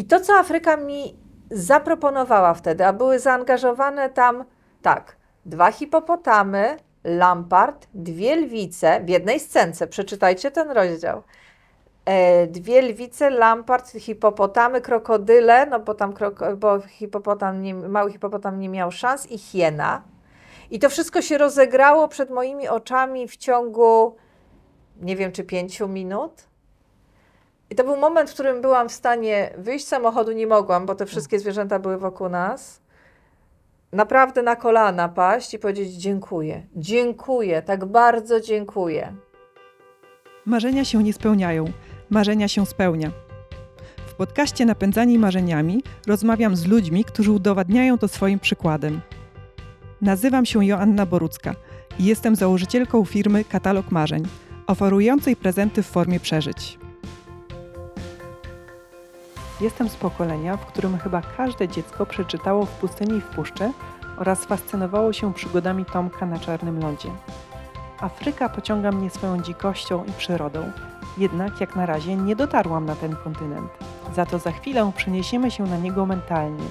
I to, co Afryka mi zaproponowała wtedy, a były zaangażowane tam, tak, dwa hipopotamy, lampart, dwie lwice w jednej scence, przeczytajcie ten rozdział. E, dwie lwice, lampart, hipopotamy, krokodyle, no bo tam kroko, bo hipopotam nie, mały hipopotam nie miał szans i hiena. I to wszystko się rozegrało przed moimi oczami w ciągu, nie wiem czy pięciu minut. I to był moment, w którym byłam w stanie wyjść z samochodu, nie mogłam, bo te wszystkie zwierzęta były wokół nas. Naprawdę na kolana paść i powiedzieć dziękuję, dziękuję, tak bardzo dziękuję. Marzenia się nie spełniają, marzenia się spełnia. W podcaście Napędzani Marzeniami rozmawiam z ludźmi, którzy udowadniają to swoim przykładem. Nazywam się Joanna Borucka i jestem założycielką firmy Katalog Marzeń, oferującej prezenty w formie przeżyć. Jestem z pokolenia, w którym chyba każde dziecko przeczytało w pustyni i w puszczy oraz fascynowało się przygodami Tomka na czarnym lądzie. Afryka pociąga mnie swoją dzikością i przyrodą, jednak jak na razie nie dotarłam na ten kontynent. Za to za chwilę przeniesiemy się na niego mentalnie.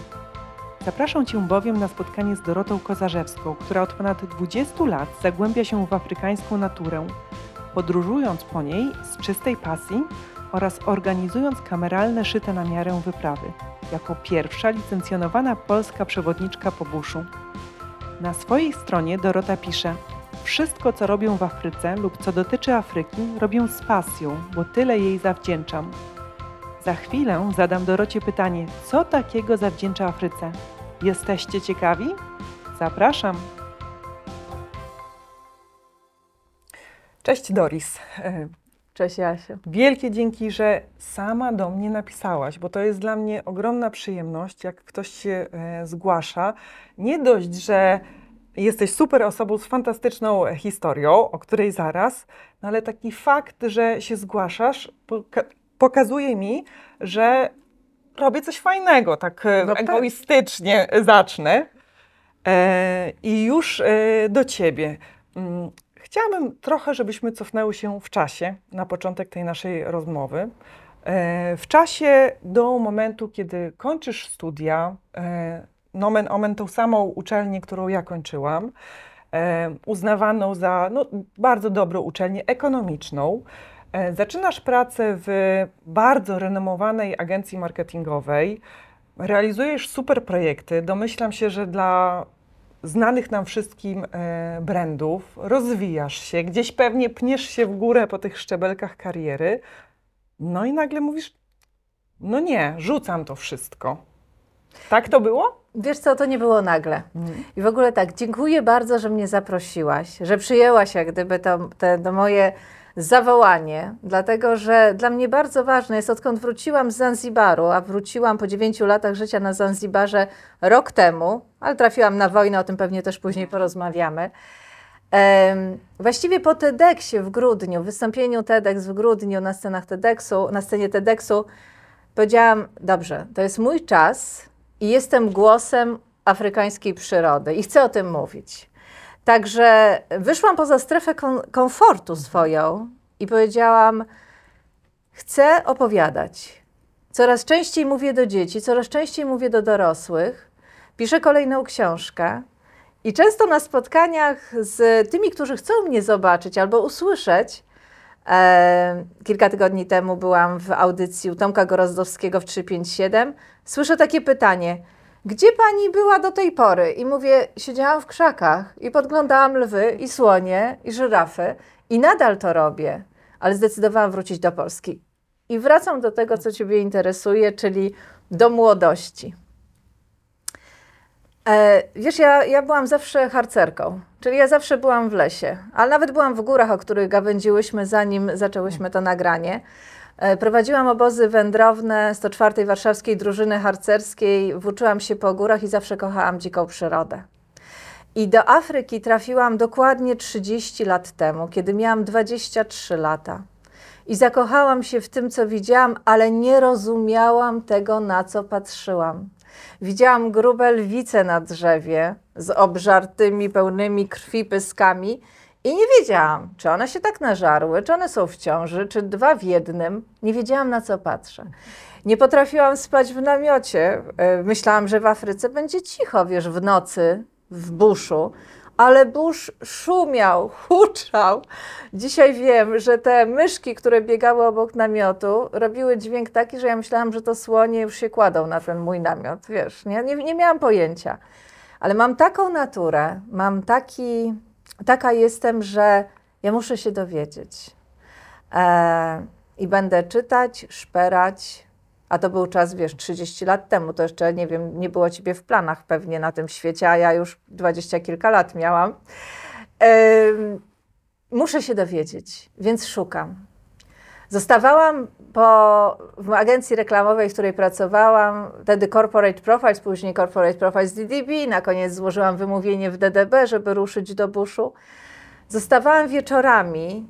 Zapraszam Cię bowiem na spotkanie z Dorotą Kozarzewską, która od ponad 20 lat zagłębia się w afrykańską naturę, podróżując po niej z czystej pasji oraz organizując kameralne szyte na miarę wyprawy, jako pierwsza licencjonowana polska przewodniczka po buszu. Na swojej stronie Dorota pisze: Wszystko, co robię w Afryce lub co dotyczy Afryki, robię z pasją, bo tyle jej zawdzięczam. Za chwilę zadam Dorocie pytanie, co takiego zawdzięcza Afryce? Jesteście ciekawi? Zapraszam! Cześć Doris. E, Cześć Jasiu. Wielkie dzięki, że sama do mnie napisałaś, bo to jest dla mnie ogromna przyjemność, jak ktoś się e, zgłasza. Nie dość, że jesteś super osobą z fantastyczną historią, o której zaraz, no ale taki fakt, że się zgłaszasz, poka pokazuje mi, że robię coś fajnego, tak e, no tak. egoistycznie zacznę. E, I już e, do ciebie. Chciałabym trochę, żebyśmy cofnęły się w czasie na początek tej naszej rozmowy. E, w czasie do momentu, kiedy kończysz studia, e, nomen omen tą samą uczelnię, którą ja kończyłam, e, uznawaną za no, bardzo dobrą uczelnię ekonomiczną. Zaczynasz pracę w bardzo renomowanej agencji marketingowej, realizujesz super projekty. Domyślam się, że dla znanych nam wszystkim e, brandów, rozwijasz się, gdzieś pewnie pniesz się w górę po tych szczebelkach kariery, no i nagle mówisz, no nie, rzucam to wszystko. Tak to było? Wiesz co, to nie było nagle. Mm. I w ogóle tak, dziękuję bardzo, że mnie zaprosiłaś, że przyjęłaś jak gdyby to, te, to moje zawołanie, dlatego że dla mnie bardzo ważne jest, odkąd wróciłam z Zanzibaru, a wróciłam po dziewięciu latach życia na Zanzibarze rok temu, ale trafiłam na wojnę, o tym pewnie też później porozmawiamy. właściwie po TEDxie w grudniu, wystąpieniu TEDx w grudniu na scenach TEDxu, na scenie TEDxu, powiedziałam, dobrze, to jest mój czas i jestem głosem afrykańskiej przyrody i chcę o tym mówić. Także wyszłam poza strefę komfortu swoją i powiedziałam: Chcę opowiadać. Coraz częściej mówię do dzieci, coraz częściej mówię do dorosłych. Piszę kolejną książkę. I często na spotkaniach z tymi, którzy chcą mnie zobaczyć albo usłyszeć, e, kilka tygodni temu byłam w audycji u Tomka Gorozdowskiego w 357, słyszę takie pytanie – gdzie pani była do tej pory? I mówię, siedziałam w krzakach i podglądałam lwy i słonie i żyrafy i nadal to robię, ale zdecydowałam wrócić do Polski. I wracam do tego, co Ciebie interesuje, czyli do młodości. E, wiesz, ja, ja byłam zawsze harcerką, czyli ja zawsze byłam w lesie, ale nawet byłam w górach, o których gawędziłyśmy, zanim zaczęłyśmy to nagranie. E, prowadziłam obozy wędrowne 104. Warszawskiej Drużyny Harcerskiej, włóczyłam się po górach i zawsze kochałam dziką przyrodę. I do Afryki trafiłam dokładnie 30 lat temu, kiedy miałam 23 lata. I zakochałam się w tym, co widziałam, ale nie rozumiałam tego, na co patrzyłam. Widziałam grube lwice na drzewie z obżartymi, pełnymi krwi pyskami i nie wiedziałam, czy one się tak nażarły, czy one są w ciąży, czy dwa w jednym. Nie wiedziałam, na co patrzę. Nie potrafiłam spać w namiocie. E, Myślałam, że w Afryce będzie cicho, wiesz, w nocy, w buszu. Ale burz szumiał, huczał. Dzisiaj wiem, że te myszki, które biegały obok namiotu, robiły dźwięk taki, że ja myślałam, że to słonie już się kładą na ten mój namiot. Wiesz, nie, nie, nie miałam pojęcia. Ale mam taką naturę, mam taki, taka jestem, że ja muszę się dowiedzieć. E, I będę czytać, szperać. A to był czas, wiesz, 30 lat temu. To jeszcze, nie wiem, nie było ciebie w planach pewnie na tym świecie, a ja już dwadzieścia kilka lat miałam. Em, muszę się dowiedzieć, więc szukam. Zostawałam po, w agencji reklamowej, w której pracowałam, wtedy Corporate Profiles, później Corporate Profiles DDB, na koniec złożyłam wymówienie w DDB, żeby ruszyć do buszu. Zostawałam wieczorami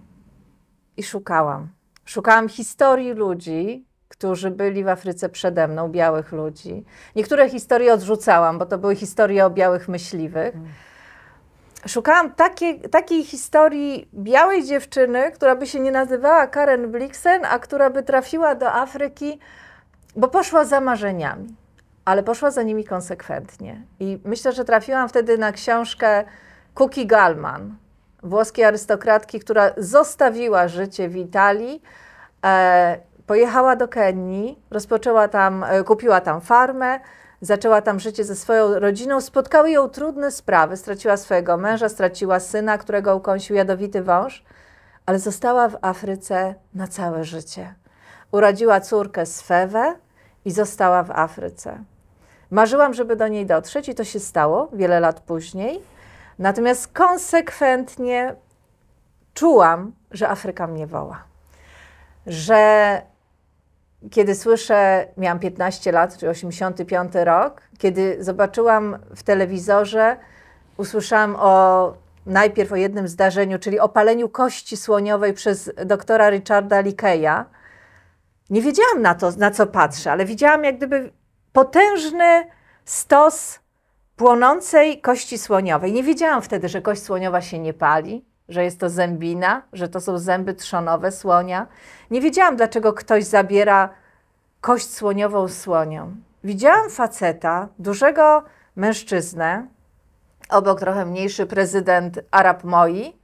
i szukałam. Szukałam historii ludzi, którzy byli w Afryce przede mną, białych ludzi. Niektóre historie odrzucałam, bo to były historie o białych myśliwych. Szukałam takiej, takiej historii białej dziewczyny, która by się nie nazywała Karen Blixen, a która by trafiła do Afryki, bo poszła za marzeniami, ale poszła za nimi konsekwentnie. I myślę, że trafiłam wtedy na książkę Cookie Gallman, włoskiej arystokratki, która zostawiła życie w Italii, e, pojechała do Kenii, rozpoczęła tam, e, kupiła tam farmę, zaczęła tam życie ze swoją rodziną. Spotkały ją trudne sprawy. Straciła swojego męża, straciła syna, którego ukąsił jadowity wąż, ale została w Afryce na całe życie. Urodziła córkę Swewę i została w Afryce. Marzyłam, żeby do niej dotrzeć i to się stało wiele lat później. Natomiast konsekwentnie czułam, że Afryka mnie woła. Że kiedy słyszę, miałam 15 lat, czy 85 rok, kiedy zobaczyłam w telewizorze, usłyszałam o najpierw o jednym zdarzeniu, czyli o paleniu kości słoniowej przez doktora Richarda Likeya. Nie wiedziałam na to, na co patrzę, ale widziałam jak gdyby potężny stos płonącej kości słoniowej. Nie wiedziałam wtedy, że kość słoniowa się nie pali, że jest to zębina, że to są zęby trzonowe słonia. Nie wiedziałam, dlaczego ktoś zabiera kość słoniową słoniom. Widziałam faceta, dużego mężczyznę, obok trochę mniejszy prezydent Arab Moi,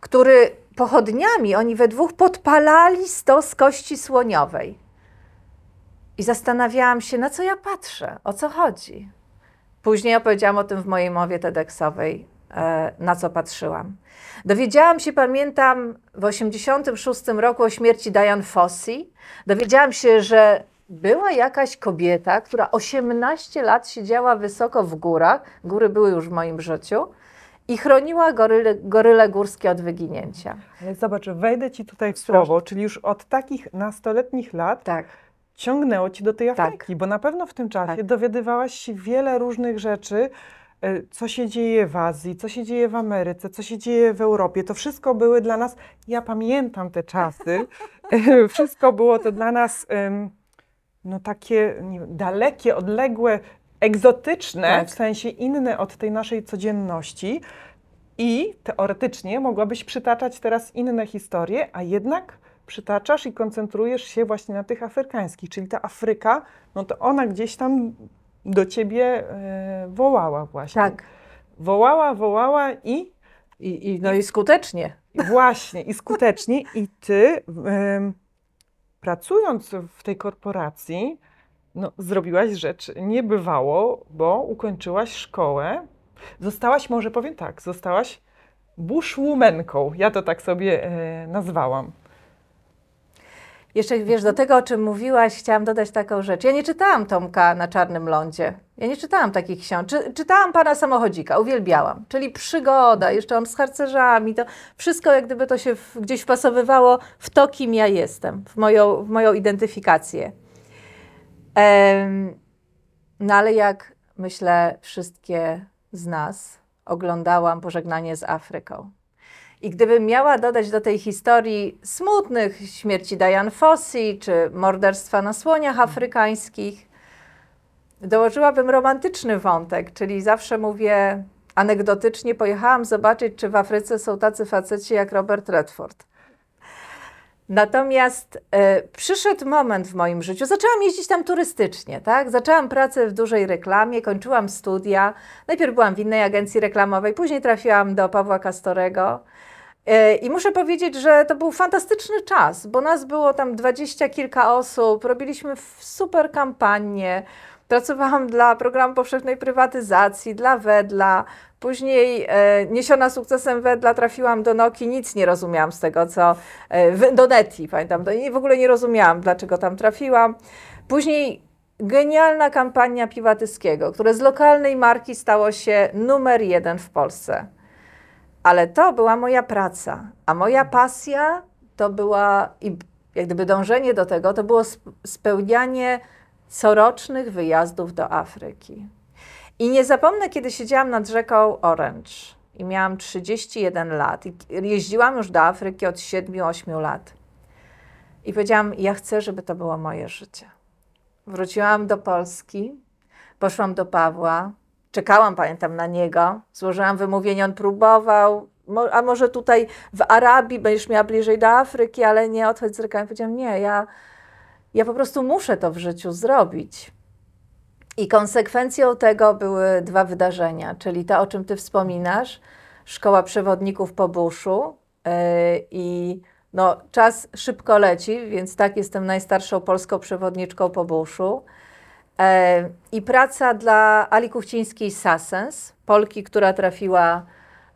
który pochodniami, oni we dwóch podpalali stos kości słoniowej. I zastanawiałam się, na co ja patrzę, o co chodzi. Później opowiedziałam o tym w mojej mowie TEDxowej, na co patrzyłam. Dowiedziałam się, pamiętam, w 1986 roku o śmierci Diane Fossey. Dowiedziałam się, że była jakaś kobieta, która 18 lat siedziała wysoko w górach, góry były już w moim życiu, i chroniła goryle, goryle górskie od wyginięcia. Ale zobacz, wejdę ci tutaj w słowo, czyli już od takich nastoletnich lat Tak, ciągnęło ci do tej Tak. Afryki, bo na pewno w tym czasie Tak. dowiadywałaś się wiele różnych rzeczy, e, co się dzieje w Azji, co się dzieje w Ameryce, co się dzieje w Europie. To wszystko były dla nas, ja pamiętam te czasy, e, wszystko było to dla nas no takie wiem, dalekie, odległe, egzotyczne, Tak. w sensie inne od tej naszej codzienności. I teoretycznie mogłabyś przytaczać teraz inne historie, a jednak przytaczasz i koncentrujesz się właśnie na tych afrykańskich, czyli ta Afryka, no to ona gdzieś tam do ciebie e, wołała właśnie. tak. Wołała, wołała i, I, i, no i skutecznie. i właśnie, i skutecznie. I ty, em, pracując w tej korporacji, no, zrobiłaś rzecz niebywało, bo ukończyłaś szkołę. Zostałaś, może powiem tak, zostałaś bushwomanką. Ja to tak sobie e, nazwałam. Jeszcze wiesz, do tego, o czym mówiłaś, chciałam dodać taką rzecz. Ja nie czytałam Tomka na Czarnym Lądzie. Ja nie czytałam takich książek. Czy, czytałam Pana Samochodzika, uwielbiałam. Czyli przygoda, jeszcze on z harcerzami. To wszystko jak gdyby to się w, gdzieś wpasowywało w to, kim ja jestem, w moją, w moją identyfikację. Em, no ale jak myślę, wszystkie z nas oglądałam Pożegnanie z Afryką. I gdybym miała dodać do tej historii smutnych śmierci Diane Fossey czy morderstwa na słoniach afrykańskich, dołożyłabym romantyczny wątek, czyli zawsze mówię anegdotycznie, pojechałam zobaczyć, czy w Afryce są tacy faceci jak Robert Redford. Natomiast e, przyszedł moment w moim życiu, zaczęłam jeździć tam turystycznie, tak? Zaczęłam pracę w dużej reklamie, kończyłam studia. Najpierw byłam w innej agencji reklamowej, później trafiłam do Pawła Kastorego. E, I muszę powiedzieć, że to był fantastyczny czas, bo nas było tam dwadzieścia kilka osób, robiliśmy super kampanię. Pracowałam dla programu powszechnej prywatyzacji, dla Wedla. Później e, niesiona sukcesem Wedla trafiłam do Nokii, nic nie rozumiałam z tego, co e, do Neti, pamiętam, w ogóle nie rozumiałam, dlaczego tam trafiłam. Później genialna kampania Piwatyskiego, które z lokalnej marki stało się numer jeden w Polsce. Ale to była moja praca, a moja pasja to była, i jak gdyby dążenie do tego, to było sp- spełnianie corocznych wyjazdów do Afryki. I nie zapomnę, kiedy siedziałam nad rzeką Orange i miałam 31 lat i jeździłam już do Afryki od 7-8 lat. I powiedziałam, ja chcę, żeby to było moje życie. Wróciłam do Polski, poszłam do Pawła, czekałam, pamiętam, na niego, złożyłam wymówienie, on próbował, a może tutaj w Arabii będziesz miała bliżej do Afryki, ale nie odchodź z rękami. Powiedziałam, nie, ja, ja po prostu muszę to w życiu zrobić. I konsekwencją tego były dwa wydarzenia, czyli to, o czym Ty wspominasz, Szkoła Przewodników po buszu yy, i no, czas szybko leci, więc tak, jestem najstarszą polską przewodniczką po buszu. E, I praca dla Ali Kuchcińskiej Sassens, Polki, która trafiła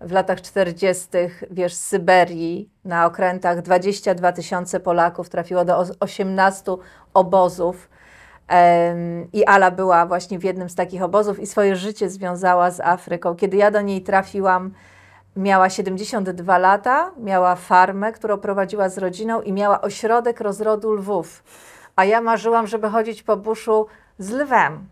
w latach 40. wiesz, z Syberii na okrętach 22 tysiące Polaków trafiło do os- 18 obozów. I Ala była właśnie w jednym z takich obozów i swoje życie związała z Afryką. Kiedy ja do niej trafiłam, miała 72 lata, miała farmę, którą prowadziła z rodziną i miała ośrodek rozrodu lwów. A ja marzyłam, żeby chodzić po buszu z lwem.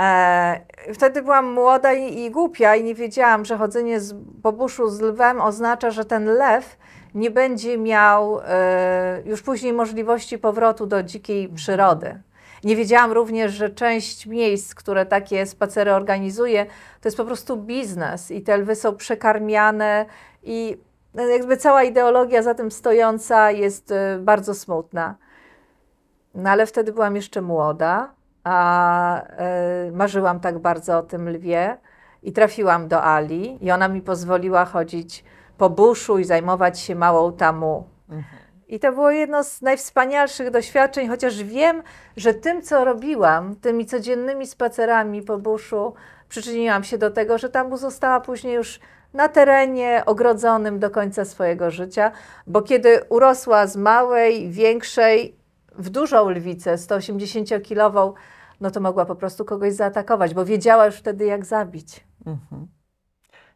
E, wtedy byłam młoda i, i głupia i nie wiedziałam, że chodzenie z, po buszu z lwem oznacza, że ten lew nie będzie miał e, już później możliwości powrotu do dzikiej przyrody. Nie wiedziałam również, że część miejsc, które takie spacery organizuje, to jest po prostu biznes i te lwy są przekarmiane i no, jakby cała ideologia za tym stojąca jest e, bardzo smutna. No ale wtedy byłam jeszcze młoda, a e, marzyłam tak bardzo o tym lwie i trafiłam do Ali i ona mi pozwoliła chodzić po buszu i zajmować się małą tamu. I to było jedno z najwspanialszych doświadczeń, chociaż wiem, że tym, co robiłam, tymi codziennymi spacerami po buszu, przyczyniłam się do tego, że tamu została później już na terenie ogrodzonym do końca swojego życia, bo kiedy urosła z małej, większej, w dużą lwicę, 180-kilową, no to mogła po prostu kogoś zaatakować, bo wiedziała już wtedy, jak zabić. Mhm.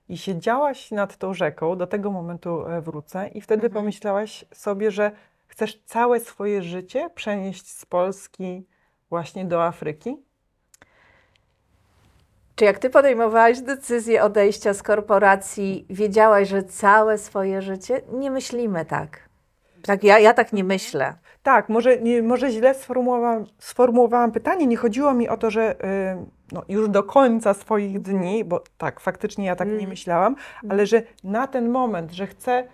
I siedziałaś nad tą rzeką, do tego momentu e, wrócę, i wtedy Mhm. pomyślałaś sobie, że chcesz całe swoje życie przenieść z Polski właśnie do Afryki? Czy jak ty podejmowałaś decyzję odejścia z korporacji, wiedziałaś, że całe swoje życie? Nie myślimy tak. tak ja, ja tak nie myślę. Tak, może, nie, może źle sformułowałam, sformułowałam pytanie. Nie chodziło mi o to, że y, no, już do końca swoich dni, bo tak, faktycznie ja tak nie Mm. myślałam, ale że na ten moment, że chcę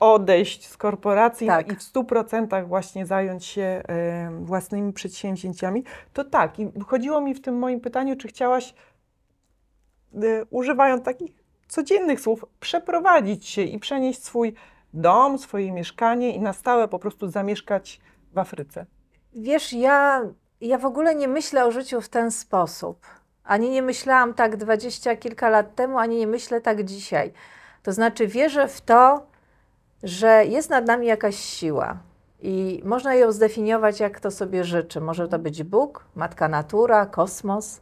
odejść z korporacji Tak. i w 100% właśnie zająć się y, własnymi przedsięwzięciami, to tak. I chodziło mi w tym moim pytaniu, czy chciałaś, y, używając takich codziennych słów, przeprowadzić się i przenieść swój dom, swoje mieszkanie i na stałe po prostu zamieszkać w Afryce. Wiesz, ja, ja w ogóle nie myślę o życiu w ten sposób. Ani nie myślałam tak dwadzieścia kilka lat temu, ani nie myślę tak dzisiaj. To znaczy, wierzę w to, że jest nad nami jakaś siła i można ją zdefiniować, jak to sobie życzy. Może to być Bóg, Matka Natura, kosmos.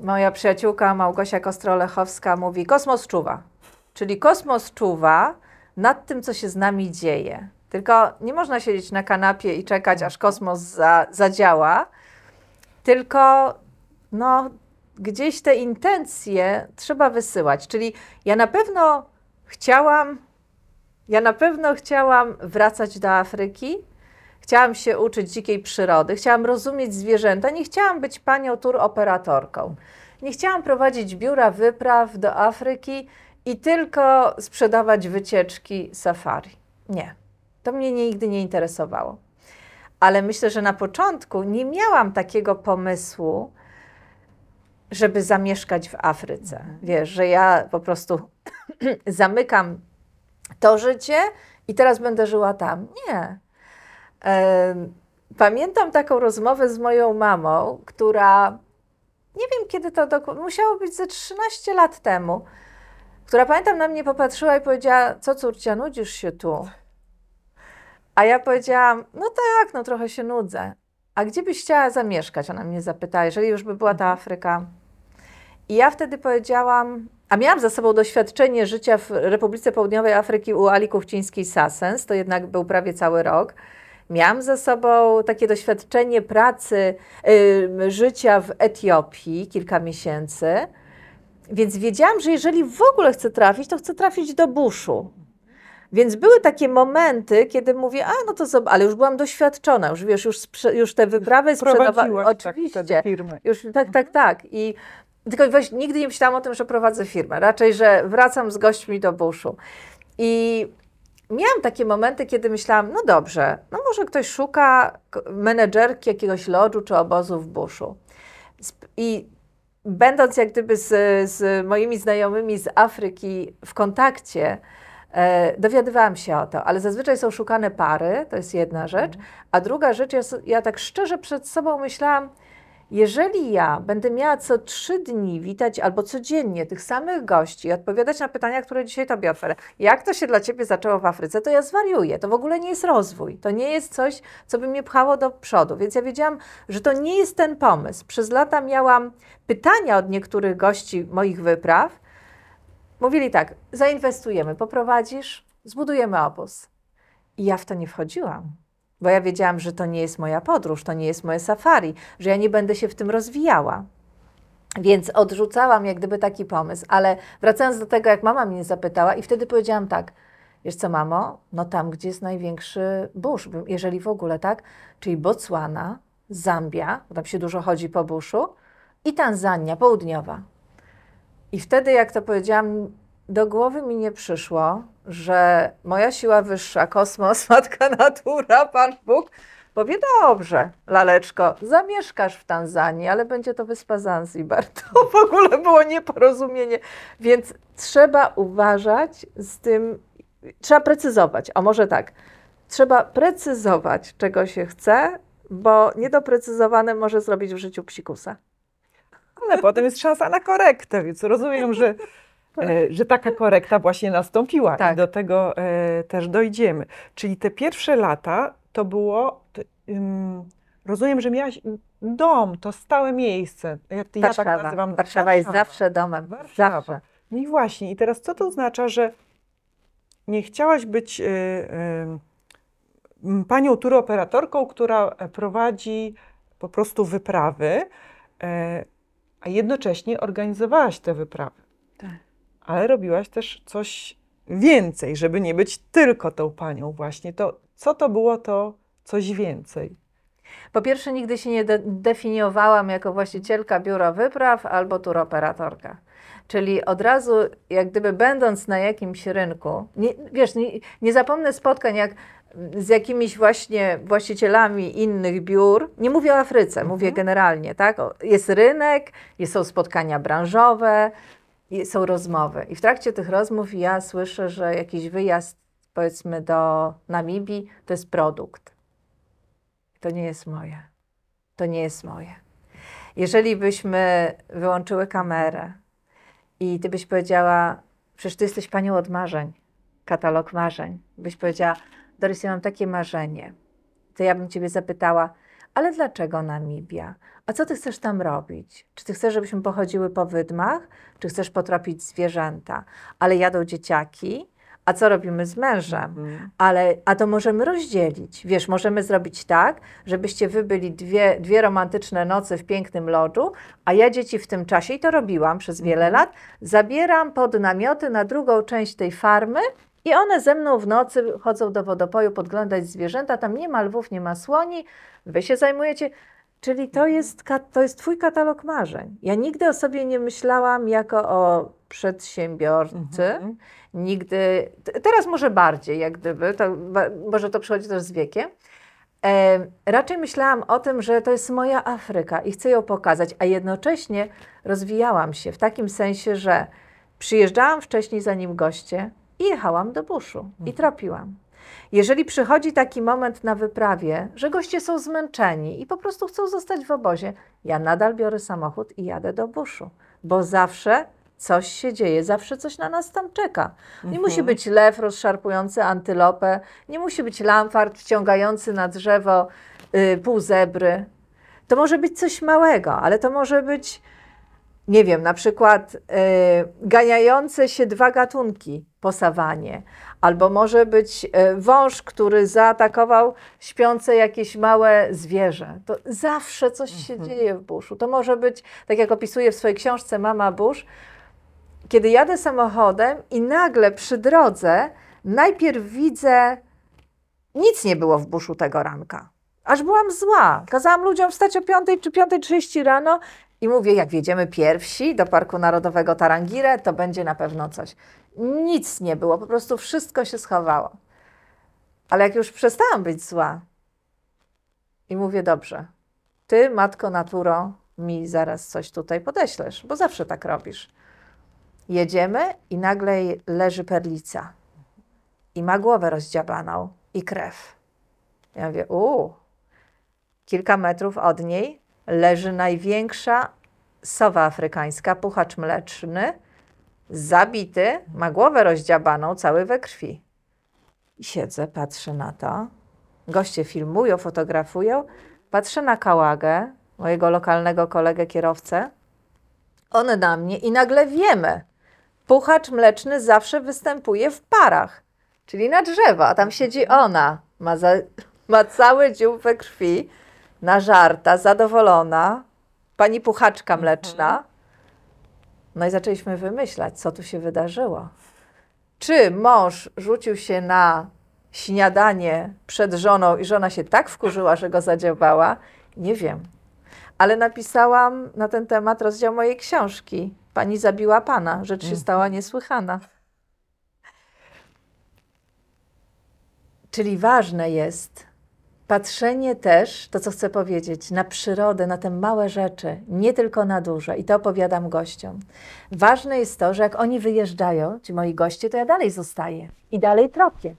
Moja przyjaciółka Małgosia Kostrolechowska mówi: Kosmos czuwa. Czyli kosmos czuwa nad tym, co się z nami dzieje. Tylko nie można siedzieć na kanapie i czekać, aż kosmos za, zadziała, tylko no, gdzieś te intencje trzeba wysyłać. Czyli ja na pewno chciałam, ja na pewno chciałam wracać do Afryki, chciałam się uczyć dzikiej przyrody, chciałam rozumieć zwierzęta, nie chciałam być panią tur operatorką. Nie chciałam prowadzić biura wypraw do Afryki i tylko sprzedawać wycieczki safari. Nie. To mnie nigdy nie interesowało. Ale myślę, że na początku nie miałam takiego pomysłu, żeby zamieszkać w Afryce. Wiesz, że ja po prostu zamykam to życie i teraz będę żyła tam. Nie. Pamiętam taką rozmowę z moją mamą, która nie wiem kiedy to dokładnie, musiało być ze 13 lat temu, która pamiętam na mnie popatrzyła i powiedziała: Co córcia, nudzisz się tu? A ja powiedziałam: No tak, no trochę się nudzę. A gdzie byś chciała zamieszkać? Ona mnie zapytała, jeżeli już by była ta Afryka. I ja wtedy powiedziałam, a miałam za sobą doświadczenie życia w Republice Południowej Afryki u Ali Kuchcińskiej Sassens, to jednak był prawie cały rok. Miałam za sobą takie doświadczenie pracy, y, życia w Etiopii kilka miesięcy, więc wiedziałam, że jeżeli w ogóle chcę trafić, to chcę trafić do buszu. Więc były takie momenty, kiedy mówię, a no to zobacz, ale już byłam doświadczona, już wiesz, już, sprze- już te wyprawy sprzedawałam. Tak Oczywiście. wtedy firmę. Już tak, tak, tak. I tylko weź, nigdy nie myślałam o tym, że prowadzę firmę. Raczej, że wracam z gośćmi do buszu. I miałam takie momenty, kiedy myślałam, no dobrze, no może ktoś szuka menedżerki jakiegoś lodżu czy obozu w buszu. I będąc jak gdyby z, z moimi znajomymi z Afryki w kontakcie, e, dowiadywałam się o to, ale zazwyczaj są szukane pary, to jest jedna rzecz, a druga rzecz, ja, ja tak szczerze przed sobą myślałam, jeżeli ja będę miała co trzy dni witać albo codziennie tych samych gości i odpowiadać na pytania, które dzisiaj Tobie otworzę, jak to się dla Ciebie zaczęło w Afryce, to ja zwariuję. To w ogóle nie jest rozwój. To nie jest coś, co by mnie pchało do przodu. Więc ja wiedziałam, że to nie jest ten pomysł. Przez lata miałam pytania od niektórych gości moich wypraw. Mówili tak, zainwestujemy, poprowadzisz, zbudujemy obóz. I ja w to nie wchodziłam. Bo ja wiedziałam, że to nie jest moja podróż, to nie jest moje safari, że ja nie będę się w tym rozwijała. Więc odrzucałam jak gdyby taki pomysł. Ale wracając do tego, jak mama mnie zapytała, i wtedy powiedziałam tak: Wiesz co, mamo? No tam, gdzie jest największy burz, jeżeli w ogóle tak, czyli Botswana, Zambia, bo tam się dużo chodzi po buszu, i Tanzania południowa. I wtedy, jak to powiedziałam, do głowy mi nie przyszło, że moja siła wyższa, kosmos, matka natura, Pan Bóg, powie, dobrze, laleczko, zamieszkasz w Tanzanii, ale będzie to wyspa Zanzibar. To w ogóle było nieporozumienie. Więc trzeba uważać z tym, trzeba precyzować, a może tak, trzeba precyzować, czego się chce, bo niedoprecyzowane może zrobić w życiu psikusa. Ale potem jest szansa na korektę, więc rozumiem, że, że taka korekta właśnie nastąpiła Tak. i do tego e, też dojdziemy. Czyli te pierwsze lata to było, rozumiem, że miałaś dom, to stałe miejsce. Ja, ja tak Warszawa. nazywam. Warszawa jest zawsze domem. Warszawa. Zawsze. No i właśnie, i teraz co to oznacza, że nie chciałaś być y, y, panią turoperatorką, która e, prowadzi po prostu wyprawy, e, a jednocześnie organizowałaś te wyprawy. Tak. Ale robiłaś też coś więcej, żeby nie być tylko tą panią właśnie. To co to było to coś więcej? Po pierwsze, nigdy się nie de- definiowałam jako właścicielka biura wypraw albo turoperatorka. Czyli od razu, jak gdyby będąc na jakimś rynku, nie, wiesz, nie, nie zapomnę spotkań jak z jakimiś właśnie właścicielami innych biur. Nie mówię o Afryce, mówię generalnie, tak? Jest rynek, jest, są spotkania branżowe, są rozmowy. I w trakcie tych rozmów ja słyszę, że jakiś wyjazd, powiedzmy, do Namibii to jest produkt. To nie jest moje. To nie jest moje. Jeżeli byśmy wyłączyły kamerę i ty byś powiedziała, przecież ty jesteś panią od marzeń, katalog marzeń, byś powiedziała, Doris, ja mam takie marzenie, to ja bym ciebie zapytała, ale dlaczego Namibia? A co ty chcesz tam robić? Czy ty chcesz, żebyśmy pochodziły po wydmach, czy chcesz potropić zwierzęta? Ale jadą dzieciaki, a co robimy z mężem? Ale, a to możemy rozdzielić. Wiesz, możemy zrobić tak, żebyście wy byli dwie, dwie romantyczne noce w pięknym lodżu, a ja dzieci w tym czasie, i to robiłam przez wiele Mhm. lat, zabieram pod namioty na drugą część tej farmy i one ze mną w nocy chodzą do wodopoju podglądać zwierzęta. Tam nie ma lwów, nie ma słoni, wy się zajmujecie. Czyli to jest, to jest twój katalog marzeń. Ja nigdy o sobie nie myślałam jako o przedsiębiorcy. Mhm. Nigdy, teraz może bardziej, jak gdyby, to, może to przychodzi też z wiekiem. E, raczej myślałam o tym, że to jest moja Afryka i chcę ją pokazać, a jednocześnie rozwijałam się w takim sensie, że przyjeżdżałam wcześniej zanim goście i jechałam do buszu i tropiłam. Jeżeli przychodzi taki moment na wyprawie, że goście są zmęczeni i po prostu chcą zostać w obozie, ja nadal biorę samochód i jadę do buszu, bo zawsze coś się dzieje, zawsze coś na nas tam czeka. Nie musi być lew rozszarpujący antylopę, nie musi być lamfart wciągający na drzewo y, pół zebry. To może być coś małego, ale to może być, nie wiem, na przykład y, ganiające się dwa gatunki po sawanie, albo może być y, wąż, który zaatakował śpiące jakieś małe zwierzę. To zawsze coś się dzieje w buszu. To może być, tak jak opisuje w swojej książce Mama Bush, kiedy jadę samochodem i nagle przy drodze najpierw widzę, nic nie było w buszu tego ranka. Aż byłam zła. Kazałam ludziom wstać o 5 czy 5.30 rano i mówię, jak wjedziemy pierwsi do Parku Narodowego Tarangire, to będzie na pewno coś. Nic nie było, po prostu wszystko się schowało. Ale jak już przestałam być zła i mówię, dobrze, ty, matko naturo, mi zaraz coś tutaj podeślesz, bo zawsze tak robisz. Jedziemy i nagle leży perlica. I ma głowę rozdziabaną i krew. Ja mówię, uuu. Kilka metrów od niej leży największa sowa afrykańska, puchacz mleczny, zabity, ma głowę rozdziabaną, cały we krwi. Siedzę, patrzę na to. Goście filmują, fotografują. Patrzę na kałagę, mojego lokalnego kolegę kierowcę. On na mnie i nagle wiemy, puchacz mleczny zawsze występuje w parach, czyli na drzewo, a tam siedzi ona. Ma, za, ma cały dziób we krwi, nażarta, zadowolona, pani puchaczka mleczna. No i zaczęliśmy wymyślać, co tu się wydarzyło. Czy mąż rzucił się na śniadanie przed żoną i żona się tak wkurzyła, że go zadziałała? Nie wiem. Ale napisałam na ten temat rozdział mojej książki. Pani zabiła pana. Rzecz się stała niesłychana. Czyli ważne jest patrzenie też, to co chcę powiedzieć, na przyrodę, na te małe rzeczy, nie tylko na duże. I to opowiadam gościom. Ważne jest to, że jak oni wyjeżdżają, ci moi goście, to ja dalej zostaję i dalej tropię.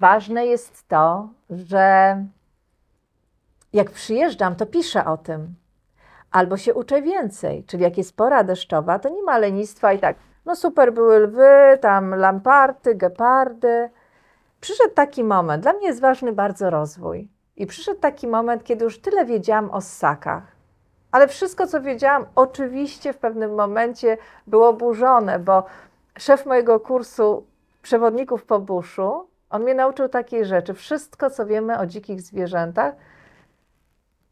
Ważne jest to, że jak przyjeżdżam, to piszę o tym. Albo się uczę więcej, czyli jak jest pora deszczowa, to nie ma lenistwa i tak, no super były lwy, tam lamparty, gepardy. Przyszedł taki moment, dla mnie jest ważny bardzo rozwój. I przyszedł taki moment, kiedy już tyle wiedziałam o ssakach. Ale wszystko, co wiedziałam, oczywiście w pewnym momencie było burzone, bo szef mojego kursu przewodników po buszu, on mnie nauczył takiej rzeczy. Wszystko, co wiemy o dzikich zwierzętach,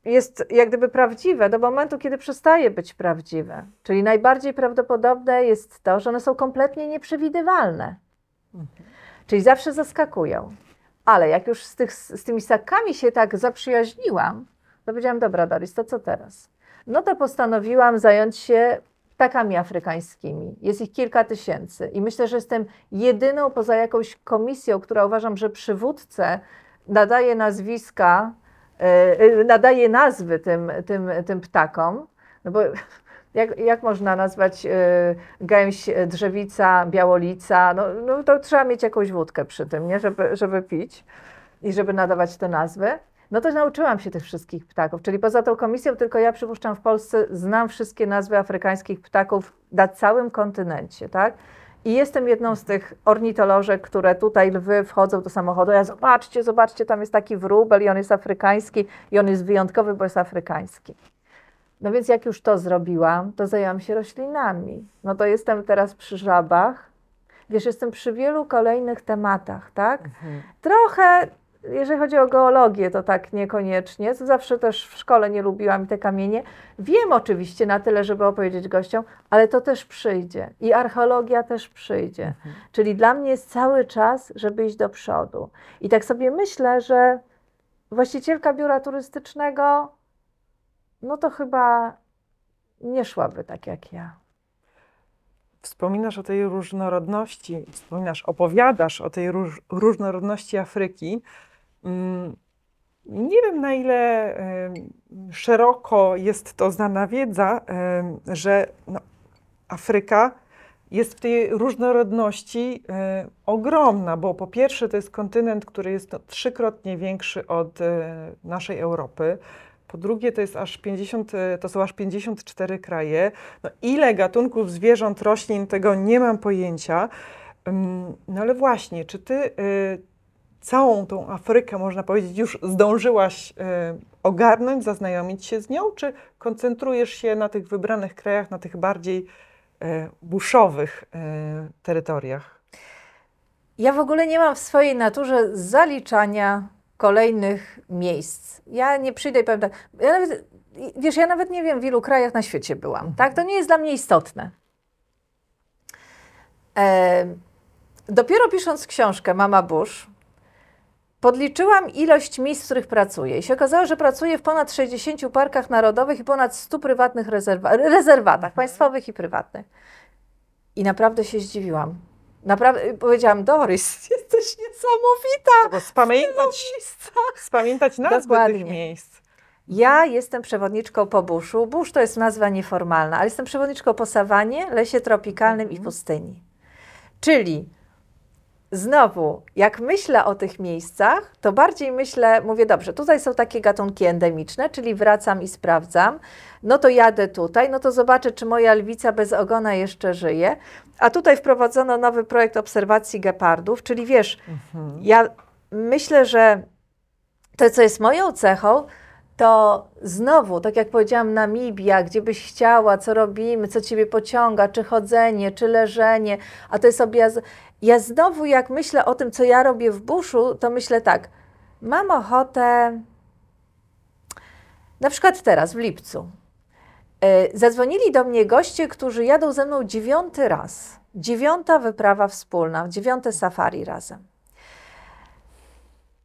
jest jak gdyby prawdziwe do momentu, kiedy przestaje być prawdziwe. Czyli najbardziej prawdopodobne jest to, że one są kompletnie nieprzewidywalne. Czyli zawsze zaskakują. Ale jak już z, tych, z tymi ssakami się tak zaprzyjaźniłam, to powiedziałam, dobra Doris, to co teraz? No to postanowiłam zająć się ptakami afrykańskimi. Jest ich kilka tysięcy i myślę, że jestem jedyną poza jakąś komisją, która uważam, że przywódcę nadaje nazwiska, yy, nadaje nazwy tym, tym, tym ptakom. No bo jak, jak można nazwać y, gęś, y, drzewica, białolica? No, no to trzeba mieć jakąś wódkę przy tym, nie? Żeby, żeby pić i żeby nadawać te nazwy. No to nauczyłam się tych wszystkich ptaków, czyli poza tą komisją tylko ja przypuszczam w Polsce znam wszystkie nazwy afrykańskich ptaków na całym kontynencie, tak? I jestem jedną z tych ornitolożek, które tutaj lwy wchodzą do samochodu. Ja zobaczcie, zobaczcie, tam jest taki wróbel i on jest afrykański i on jest wyjątkowy, bo jest afrykański. No więc jak już to zrobiłam, to zajęłam się roślinami. No to jestem teraz przy żabach. Wiesz, jestem przy wielu kolejnych tematach, tak? Trochę, jeżeli chodzi o geologię, to tak niekoniecznie. Zawsze też w szkole nie lubiłam te kamienie. Wiem oczywiście na tyle, żeby opowiedzieć gościom, ale to też przyjdzie. I archeologia też przyjdzie. Czyli dla mnie jest cały czas, żeby iść do przodu. I tak sobie myślę, że właścicielka biura turystycznego no to chyba nie szłaby tak jak ja. wspominasz o tej różnorodności, wspominasz, opowiadasz o tej róż, różnorodności Afryki, mm, nie wiem na ile szeroko jest to znana wiedza, że no, Afryka jest w tej różnorodności e, ogromna, bo po pierwsze to jest kontynent, który jest no, trzykrotnie większy od e, naszej Europy. Po drugie, to, jest aż 50, e, to są aż 54 kraje. No, ile gatunków zwierząt, roślin, tego nie mam pojęcia. No ale właśnie, czy ty y, całą tą Afrykę, można powiedzieć, już zdążyłaś y, ogarnąć, zaznajomić się z nią, czy koncentrujesz się na tych wybranych krajach, na tych bardziej y, buszowych y, terytoriach? Ja w ogóle nie mam w swojej naturze zaliczania kolejnych miejsc. Ja nie przyjdę i powiem tak, ja nawet, wiesz, ja nawet nie wiem, w ilu krajach na świecie byłam, tak? To nie jest dla mnie istotne. E, dopiero pisząc książkę Mama Bush, podliczyłam ilość miejsc, w których pracuję i się okazało, że pracuję w ponad 60 parkach narodowych i ponad 100 prywatnych rezerwa rezerwatach, państwowych i prywatnych. I naprawdę się zdziwiłam. Naprawdę, powiedziałam, Doris, jesteś niesamowita. Bo spamiętać, spamiętać nazwy Dokładnie. tych miejsc. Ja jestem przewodniczką po buszu. Busz to jest nazwa nieformalna, ale jestem przewodniczką po sawanie, lesie tropikalnym i pustyni. Czyli znowu, jak myślę o tych miejscach, to bardziej myślę, mówię, dobrze, tutaj są takie gatunki endemiczne, czyli wracam i sprawdzam, no to jadę tutaj, no to zobaczę, czy moja lwica bez ogona jeszcze żyje. A tutaj wprowadzono nowy projekt obserwacji gepardów, czyli wiesz, ja myślę, że to, co jest moją cechą, to znowu, tak jak powiedziałam, Namibia, gdzie byś chciała, co robimy, co ciebie pociąga, czy chodzenie, czy leżenie, a to jest objazd. Ja znowu, jak myślę o tym, co ja robię w buszu, to myślę tak, mam ochotę, na przykład teraz, w lipcu, e, zadzwonili do mnie goście, którzy jadą ze mną dziewiąty raz. Dziewiąta wyprawa wspólna, dziewiąte safari razem.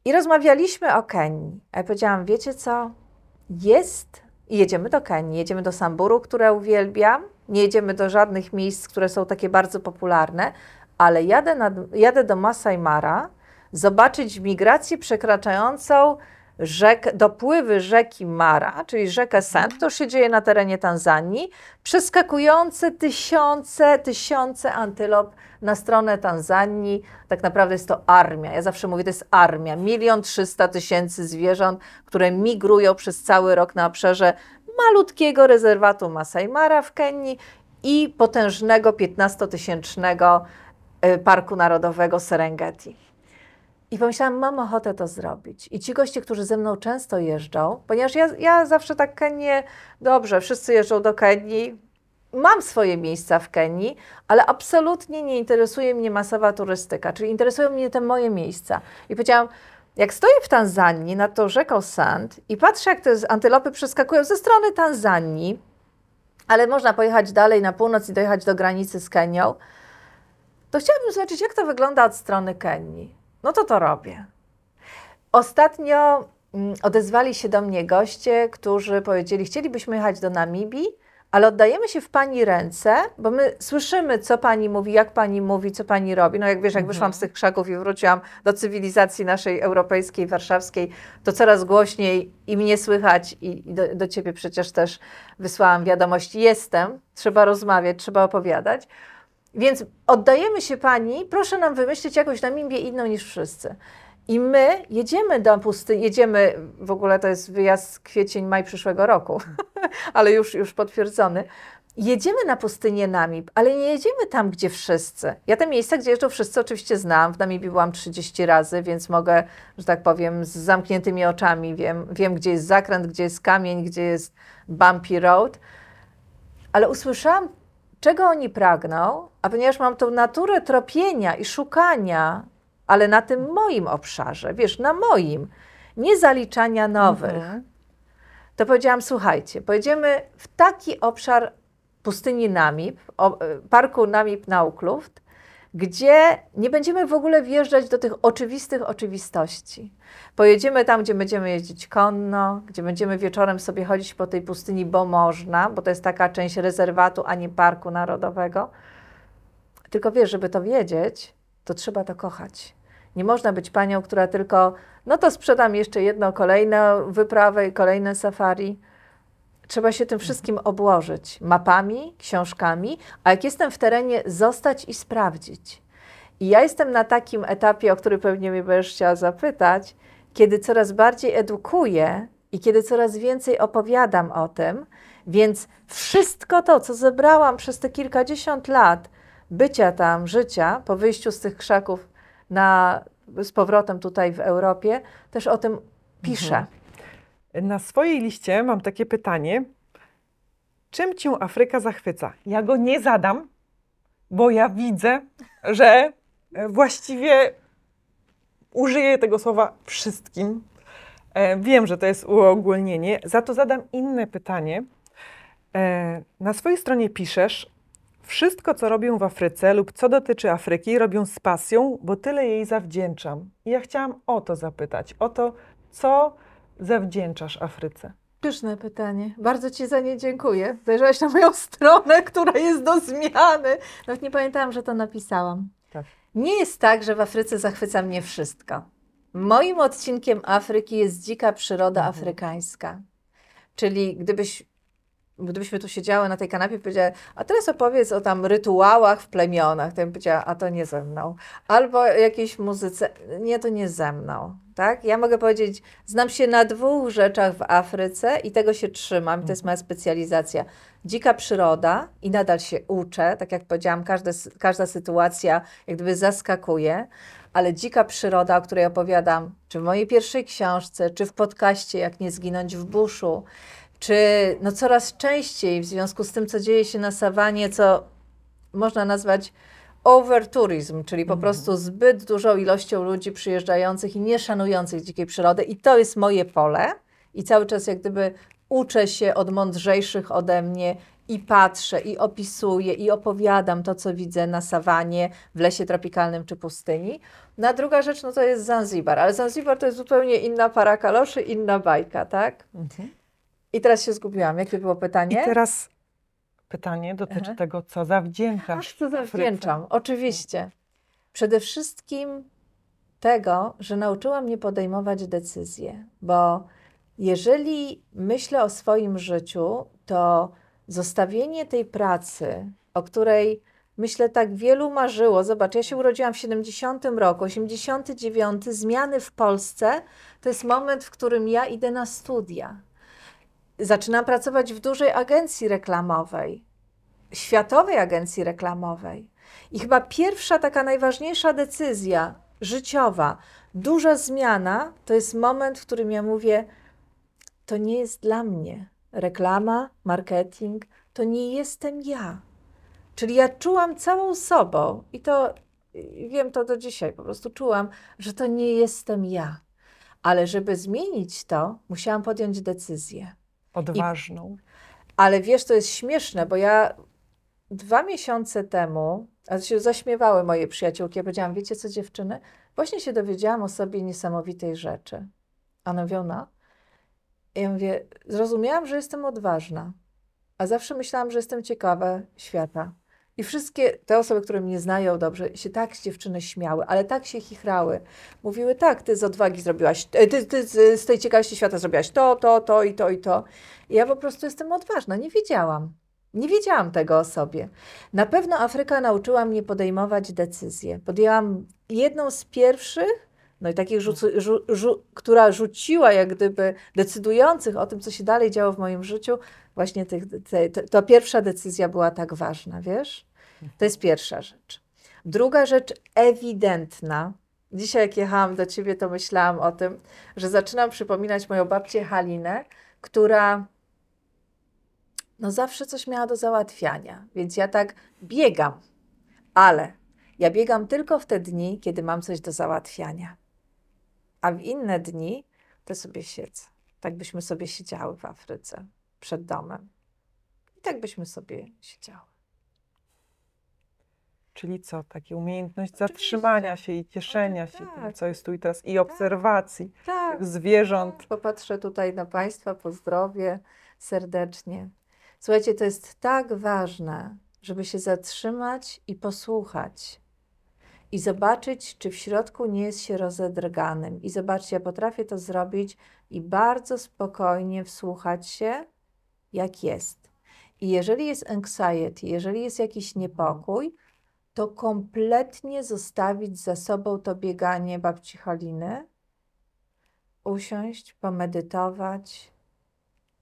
I rozmawialiśmy o Kenii. A ja powiedziałam, wiecie co? Jest, jedziemy do Kenii, jedziemy do Samburu, które uwielbiam, nie jedziemy do żadnych miejsc, które są takie bardzo popularne, ale jadę, nad, jadę do Masai Mara zobaczyć migrację przekraczającą rzek, dopływy rzeki Mara, czyli rzekę Sand, to się dzieje na terenie Tanzanii, przeskakujące tysiące, tysiące antylop na stronę Tanzanii. Tak naprawdę jest to armia. Ja zawsze mówię, to jest armia. Milion trzysta tysięcy zwierząt, które migrują przez cały rok na obszarze malutkiego rezerwatu Masai Mara w Kenii i potężnego 15-tysięcznego y, Parku Narodowego Serengeti. I pomyślałam, mam ochotę to zrobić. I ci goście, którzy ze mną często jeżdżą, ponieważ ja, ja zawsze tak Kenię, dobrze, wszyscy jeżdżą do Kenii, mam swoje miejsca w Kenii, ale absolutnie nie interesuje mnie masowa turystyka, czyli interesują mnie te moje miejsca. I powiedziałam, jak stoję w Tanzanii nad tą rzeką Sand i patrzę, jak te antylopy przeskakują ze strony Tanzanii, ale można pojechać dalej na północ i dojechać do granicy z Kenią, to chciałabym zobaczyć, jak to wygląda od strony Kenii. No to to robię. Ostatnio mm, odezwali się do mnie goście, którzy powiedzieli, chcielibyśmy jechać do Namibii, ale oddajemy się w Pani ręce, bo my słyszymy, co Pani mówi, jak Pani mówi, co Pani robi. No jak wiesz, jak wyszłam z tych krzaków i wróciłam do cywilizacji naszej europejskiej, warszawskiej, to coraz głośniej i mnie słychać i, i do, do Ciebie przecież też wysłałam wiadomość, jestem, trzeba rozmawiać, trzeba opowiadać. Więc oddajemy się Pani, proszę nam wymyślić jakąś Namibię inną niż wszyscy. I my jedziemy do pustyni, jedziemy, w ogóle to jest wyjazd kwiecień, maj przyszłego roku, ale już, już potwierdzony. Jedziemy na pustynię Namib, ale nie jedziemy tam, gdzie wszyscy. Ja te miejsca, gdzie jeżdżą wszyscy, oczywiście znam. W Namibii byłam 30 razy, więc mogę, że tak powiem, z zamkniętymi oczami wiem, wiem gdzie jest zakręt, gdzie jest kamień, gdzie jest bumpy road. Ale usłyszałam, czego oni pragną, a ponieważ mam tą naturę tropienia i szukania, ale na tym moim obszarze, wiesz, na moim, nie zaliczania nowych, Mhm. to powiedziałam, słuchajcie, pojedziemy w taki obszar pustyni Namib, o, e, parku Namib Naukluft, gdzie nie będziemy w ogóle wjeżdżać do tych oczywistych oczywistości. Pojedziemy tam, gdzie będziemy jeździć konno, gdzie będziemy wieczorem sobie chodzić po tej pustyni, bo można, bo to jest taka część rezerwatu, a nie parku narodowego. Tylko wiesz, żeby to wiedzieć, to trzeba to kochać. Nie można być panią, która tylko, no to sprzedam jeszcze jedno, kolejną wyprawę i kolejne safari. Trzeba się tym wszystkim obłożyć mapami, książkami, a jak jestem w terenie, zostać i sprawdzić. I ja jestem na takim etapie, o który pewnie mnie będziesz chciała zapytać, kiedy coraz bardziej edukuję i kiedy coraz więcej opowiadam o tym, więc wszystko to, co zebrałam przez te kilkadziesiąt lat bycia tam, życia, po wyjściu z tych krzaków na, z powrotem tutaj w Europie, też o tym piszę. Na swojej liście mam takie pytanie. Czym cię Afryka zachwyca? Ja go nie zadam, bo ja widzę, że e, właściwie użyję tego słowa wszystkim. E, Wiem, że to jest uogólnienie, za to zadam inne pytanie. E, Na swojej stronie piszesz, wszystko co robię w Afryce lub co dotyczy Afryki robię z pasją, bo tyle jej zawdzięczam. I ja chciałam o to zapytać, o to, co zawdzięczasz Afryce. Pyszne pytanie. Bardzo Ci za nie dziękuję. Zajrzałaś na moją stronę, która jest do zmiany. Nawet nie pamiętałam, że to napisałam. Tak. Nie jest tak, że w Afryce zachwyca mnie wszystko. Moim odcinkiem Afryki jest dzika przyroda Mhm. afrykańska. Czyli gdybyś, gdybyśmy tu siedziały na tej kanapie i powiedziały, a teraz opowiedz o tam rytuałach w plemionach, to ja bym powiedziała, a to nie ze mną. Albo o jakiejś muzyce, nie, to nie ze mną. Tak? Ja mogę powiedzieć, znam się na dwóch rzeczach w Afryce i tego się trzymam, to jest moja specjalizacja. Dzika przyroda i nadal się uczę, tak jak powiedziałam, każda, każda sytuacja jak gdyby zaskakuje, ale dzika przyroda, o której opowiadam, czy w mojej pierwszej książce, czy w podcaście Jak nie zginąć w buszu, czy no coraz częściej w związku z tym, co dzieje się na sawanie, co można nazwać overtourism, czyli po prostu zbyt dużą ilością ludzi przyjeżdżających i nie szanujących dzikiej przyrody. I to jest moje pole. I cały czas jak gdyby uczę się od mądrzejszych ode mnie i patrzę, i opisuję, i opowiadam to, co widzę na sawanie, w lesie tropikalnym czy pustyni. Na druga rzecz, no to jest Zanzibar, ale Zanzibar to jest zupełnie inna para kaloszy, inna bajka, tak? I teraz się zgubiłam. Jakie było I pytanie? teraz pytanie dotyczy Aha. tego, co zawdzięczasz. Co Afryce. zawdzięczam, oczywiście. Przede wszystkim tego, że nauczyła mnie podejmować decyzje, bo jeżeli myślę o swoim życiu, to zostawienie tej pracy, o której myślę tak wielu marzyło. Zobacz, ja się urodziłam w 70 roku, 89, zmiany w Polsce to jest moment, w którym ja idę na studia. Zaczynam pracować w dużej agencji reklamowej światowej agencji reklamowej. I chyba pierwsza taka najważniejsza decyzja życiowa, duża zmiana, to jest moment, w którym ja mówię: To nie jest dla mnie. Reklama, marketing, to nie jestem ja. Czyli ja czułam całą sobą i to wiem to do dzisiaj, po prostu czułam, że to nie jestem ja. Ale żeby zmienić to, musiałam podjąć decyzję. Odważną. Ale wiesz, to jest śmieszne, bo ja dwa miesiące temu, a się zaśmiewały moje przyjaciółki, ja powiedziałam, wiecie co dziewczyny, właśnie się dowiedziałam o sobie niesamowitej rzeczy. A mówią, no. I ja mówię, zrozumiałam, że jestem odważna, a zawsze myślałam, że jestem ciekawa świata. I wszystkie te osoby, które mnie znają dobrze, się tak z dziewczyny śmiały, ale tak się chichrały. Mówiły, tak, ty z odwagi zrobiłaś, ty, ty, ty z tej ciekawości świata zrobiłaś to, to, to i to i to. I ja po prostu jestem odważna, nie wiedziałam. Nie wiedziałam tego o sobie. Na pewno Afryka nauczyła mnie podejmować decyzje. Podjęłam jedną z pierwszych, no i takich, rzucu, rzu, rzu, która rzuciła jak gdyby decydujących o tym, co się dalej działo w moim życiu. Właśnie tych, te, te, to pierwsza decyzja była tak ważna, wiesz? To jest pierwsza rzecz. Druga rzecz ewidentna. Dzisiaj jak jechałam do ciebie, to myślałam o tym, że zaczynam przypominać moją babcię Halinę, która no zawsze coś miała do załatwiania, więc ja tak biegam, ale ja biegam tylko w te dni, kiedy mam coś do załatwiania, a w inne dni to sobie siedzę. Tak byśmy sobie siedziały w Afryce przed domem. I tak byśmy sobie siedziały. Czyli co? Takie umiejętność zatrzymania się i cieszenia się tym, tak. co jest tu i teraz, i obserwacji Tak. zwierząt. Popatrzę tutaj na Państwa, pozdrowię serdecznie. Słuchajcie, to jest tak ważne, żeby się zatrzymać i posłuchać. I zobaczyć, czy w środku nie jest się rozedrganym. I zobaczcie, ja potrafię to zrobić i bardzo spokojnie wsłuchać się, jak jest. I jeżeli jest anxiety, jeżeli jest jakiś niepokój, to kompletnie zostawić za sobą to bieganie babci Haliny, usiąść, pomedytować.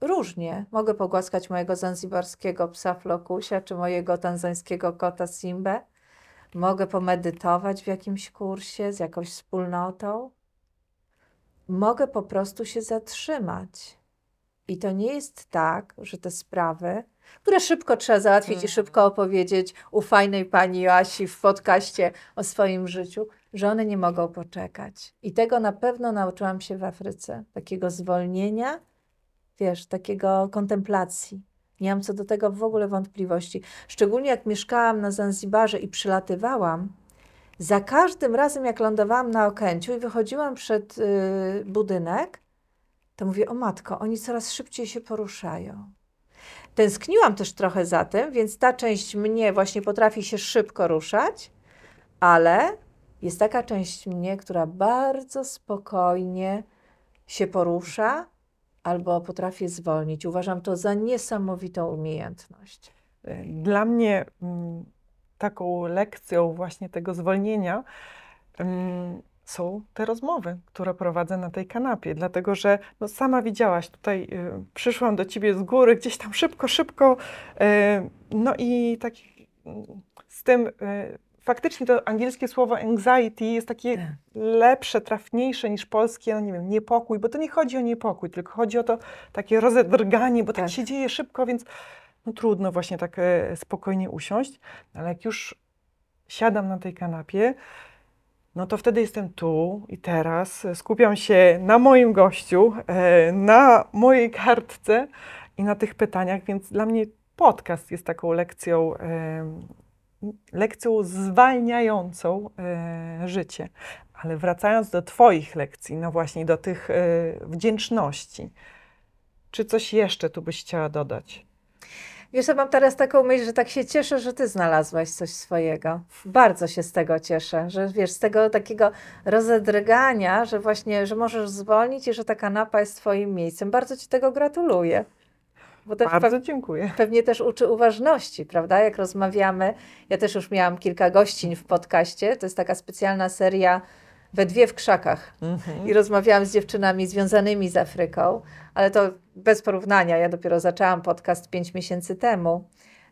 Różnie. Mogę pogłaskać mojego zanzibarskiego psa Flokusia, czy mojego tanzańskiego kota Simbę. Mogę pomedytować w jakimś kursie z jakąś wspólnotą. Mogę po prostu się zatrzymać. I to nie jest tak, że te sprawy, które szybko trzeba załatwić i Mhm. szybko opowiedzieć u fajnej pani Joasi w podcaście o swoim życiu, że one nie mogą poczekać. I tego na pewno nauczyłam się w Afryce. Takiego zwolnienia, wiesz, takiego kontemplacji. Nie mam co do tego w ogóle wątpliwości. Szczególnie jak mieszkałam na Zanzibarze i przylatywałam, za każdym razem jak lądowałam na Okęciu i wychodziłam przed y, budynek, to mówię, o matko, oni coraz szybciej się poruszają. Tęskniłam też trochę za tym, więc ta część mnie właśnie potrafi się szybko ruszać, ale jest taka część mnie, która bardzo spokojnie się porusza albo potrafię zwolnić. Uważam to za niesamowitą umiejętność. Dla mnie mm, taką lekcją właśnie tego zwolnienia mm, są te rozmowy, które prowadzę na tej kanapie, dlatego że no, sama widziałaś, tutaj y, przyszłam do ciebie z góry, gdzieś tam szybko, szybko, y, no i tak mm, z tym, y, faktycznie to angielskie słowo anxiety jest takie Tak. lepsze, trafniejsze niż polskie, no nie wiem, niepokój, bo to nie chodzi o niepokój, tylko chodzi o to takie rozedrganie, bo tak, Tak. się dzieje szybko, więc no trudno właśnie tak e, spokojnie usiąść, ale jak już siadam na tej kanapie, no to wtedy jestem tu i teraz, e, skupiam się na moim gościu, e, na mojej kartce i na tych pytaniach, więc dla mnie podcast jest taką lekcją, lekcją zwalniającą e, życie. Ale wracając do Twoich lekcji, no właśnie do tych e, wdzięczności, czy coś jeszcze tu byś chciała dodać? Wiesz, mam teraz taką myśl, że tak się cieszę, że ty znalazłaś coś swojego. Bardzo się z tego cieszę, że wiesz, z tego takiego rozedrgania, że właśnie, że możesz zwolnić i że ta kanapa jest twoim miejscem. Bardzo ci tego gratuluję. Bardzo dziękuję. pewnie też uczy uważności, prawda? Jak rozmawiamy, ja też już miałam kilka gościń w podcaście, to jest taka specjalna seria we dwie w krzakach. Mhm. I rozmawiałam z dziewczynami związanymi z Afryką, ale to bez porównania. Ja dopiero zaczęłam podcast pięć miesięcy temu.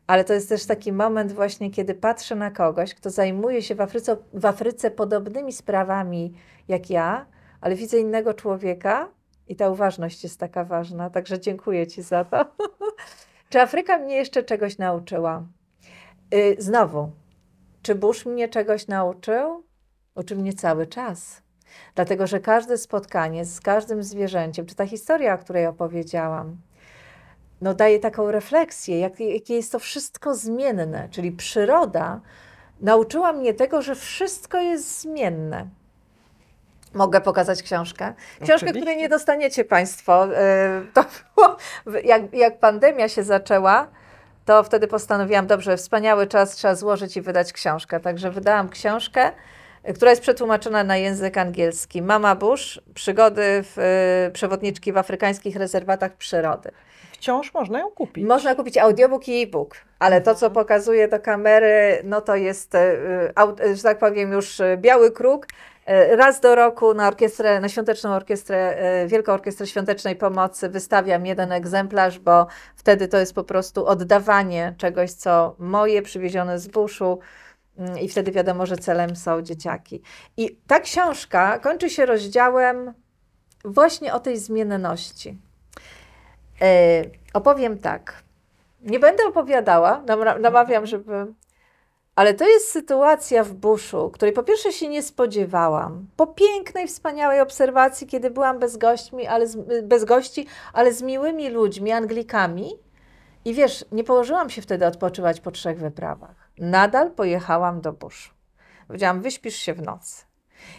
Ale to jest też taki moment właśnie, kiedy patrzę na kogoś, kto zajmuje się w Afryce, w Afryce podobnymi sprawami jak ja, ale widzę innego człowieka i ta uważność jest taka ważna. Także dziękuję Ci za to. Czy Afryka mnie jeszcze czegoś nauczyła? Y, znowu, czy Bush mnie czegoś nauczył? Uczy mnie cały czas. Dlatego, że każde spotkanie z każdym zwierzęciem, czy ta historia, o której opowiedziałam, no daje taką refleksję, jak, jakie jest to wszystko zmienne, czyli przyroda nauczyła mnie tego, że wszystko jest zmienne. Mogę pokazać książkę? Książkę, Oczywiście. której nie dostaniecie Państwo. Yy, To było, jak, jak pandemia się zaczęła, to wtedy postanowiłam, dobrze, wspaniały czas, trzeba złożyć i wydać książkę. Także wydałam książkę, y, która jest przetłumaczona na język angielski. Mama Bush, przygody w, y, przewodniczki w afrykańskich rezerwatach przyrody. Wciąż można ją kupić. Można kupić audiobook i e-book, ale to, co pokazuje do kamery, no to jest, y, y, że tak powiem, już y, biały kruk. Y, Raz do roku na orkiestrę, na świąteczną orkiestrę, y, Wielką Orkiestrę Świątecznej Pomocy wystawiam jeden egzemplarz, bo wtedy to jest po prostu oddawanie czegoś, co moje, przywiezione z buszu mm, i wtedy wiadomo, że celem są dzieciaki. I ta książka kończy się rozdziałem właśnie o tej zmienności. E, opowiem tak. Nie będę opowiadała, namawiam, żeby. Ale to jest sytuacja w buszu, której po pierwsze się nie spodziewałam. Po pięknej, wspaniałej obserwacji, kiedy byłam bez, gośćmi, ale z, bez gości, ale z miłymi ludźmi, Anglikami. I wiesz, nie położyłam się wtedy odpoczywać po trzech wyprawach. Nadal pojechałam do buszu. Powiedziałam, wyśpisz się w nocy.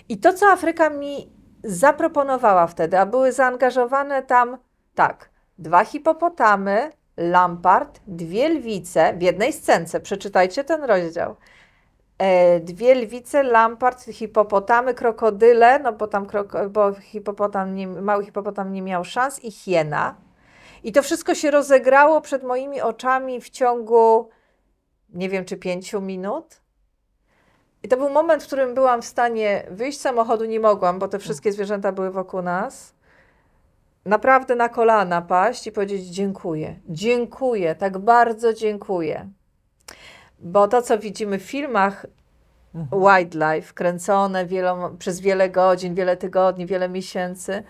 I to, co Afryka mi zaproponowała wtedy, a były zaangażowane tam, tak, dwa hipopotamy, lampart, dwie lwice w jednej scence. Przeczytajcie ten rozdział. E, dwie lwice, lampart, hipopotamy, krokodyle, no bo tam kroko, bo hipopotam nie, mały hipopotam nie miał szans i hiena. I to wszystko się rozegrało przed moimi oczami w ciągu, nie wiem czy pięciu minut. I to był moment, w którym byłam w stanie wyjść z samochodu, nie mogłam, bo te wszystkie zwierzęta były wokół nas. Naprawdę na kolana paść i powiedzieć dziękuję, dziękuję, tak bardzo dziękuję. Bo to, co widzimy w filmach wildlife, kręcone wielom, przez wiele godzin, wiele tygodni, wiele miesięcy,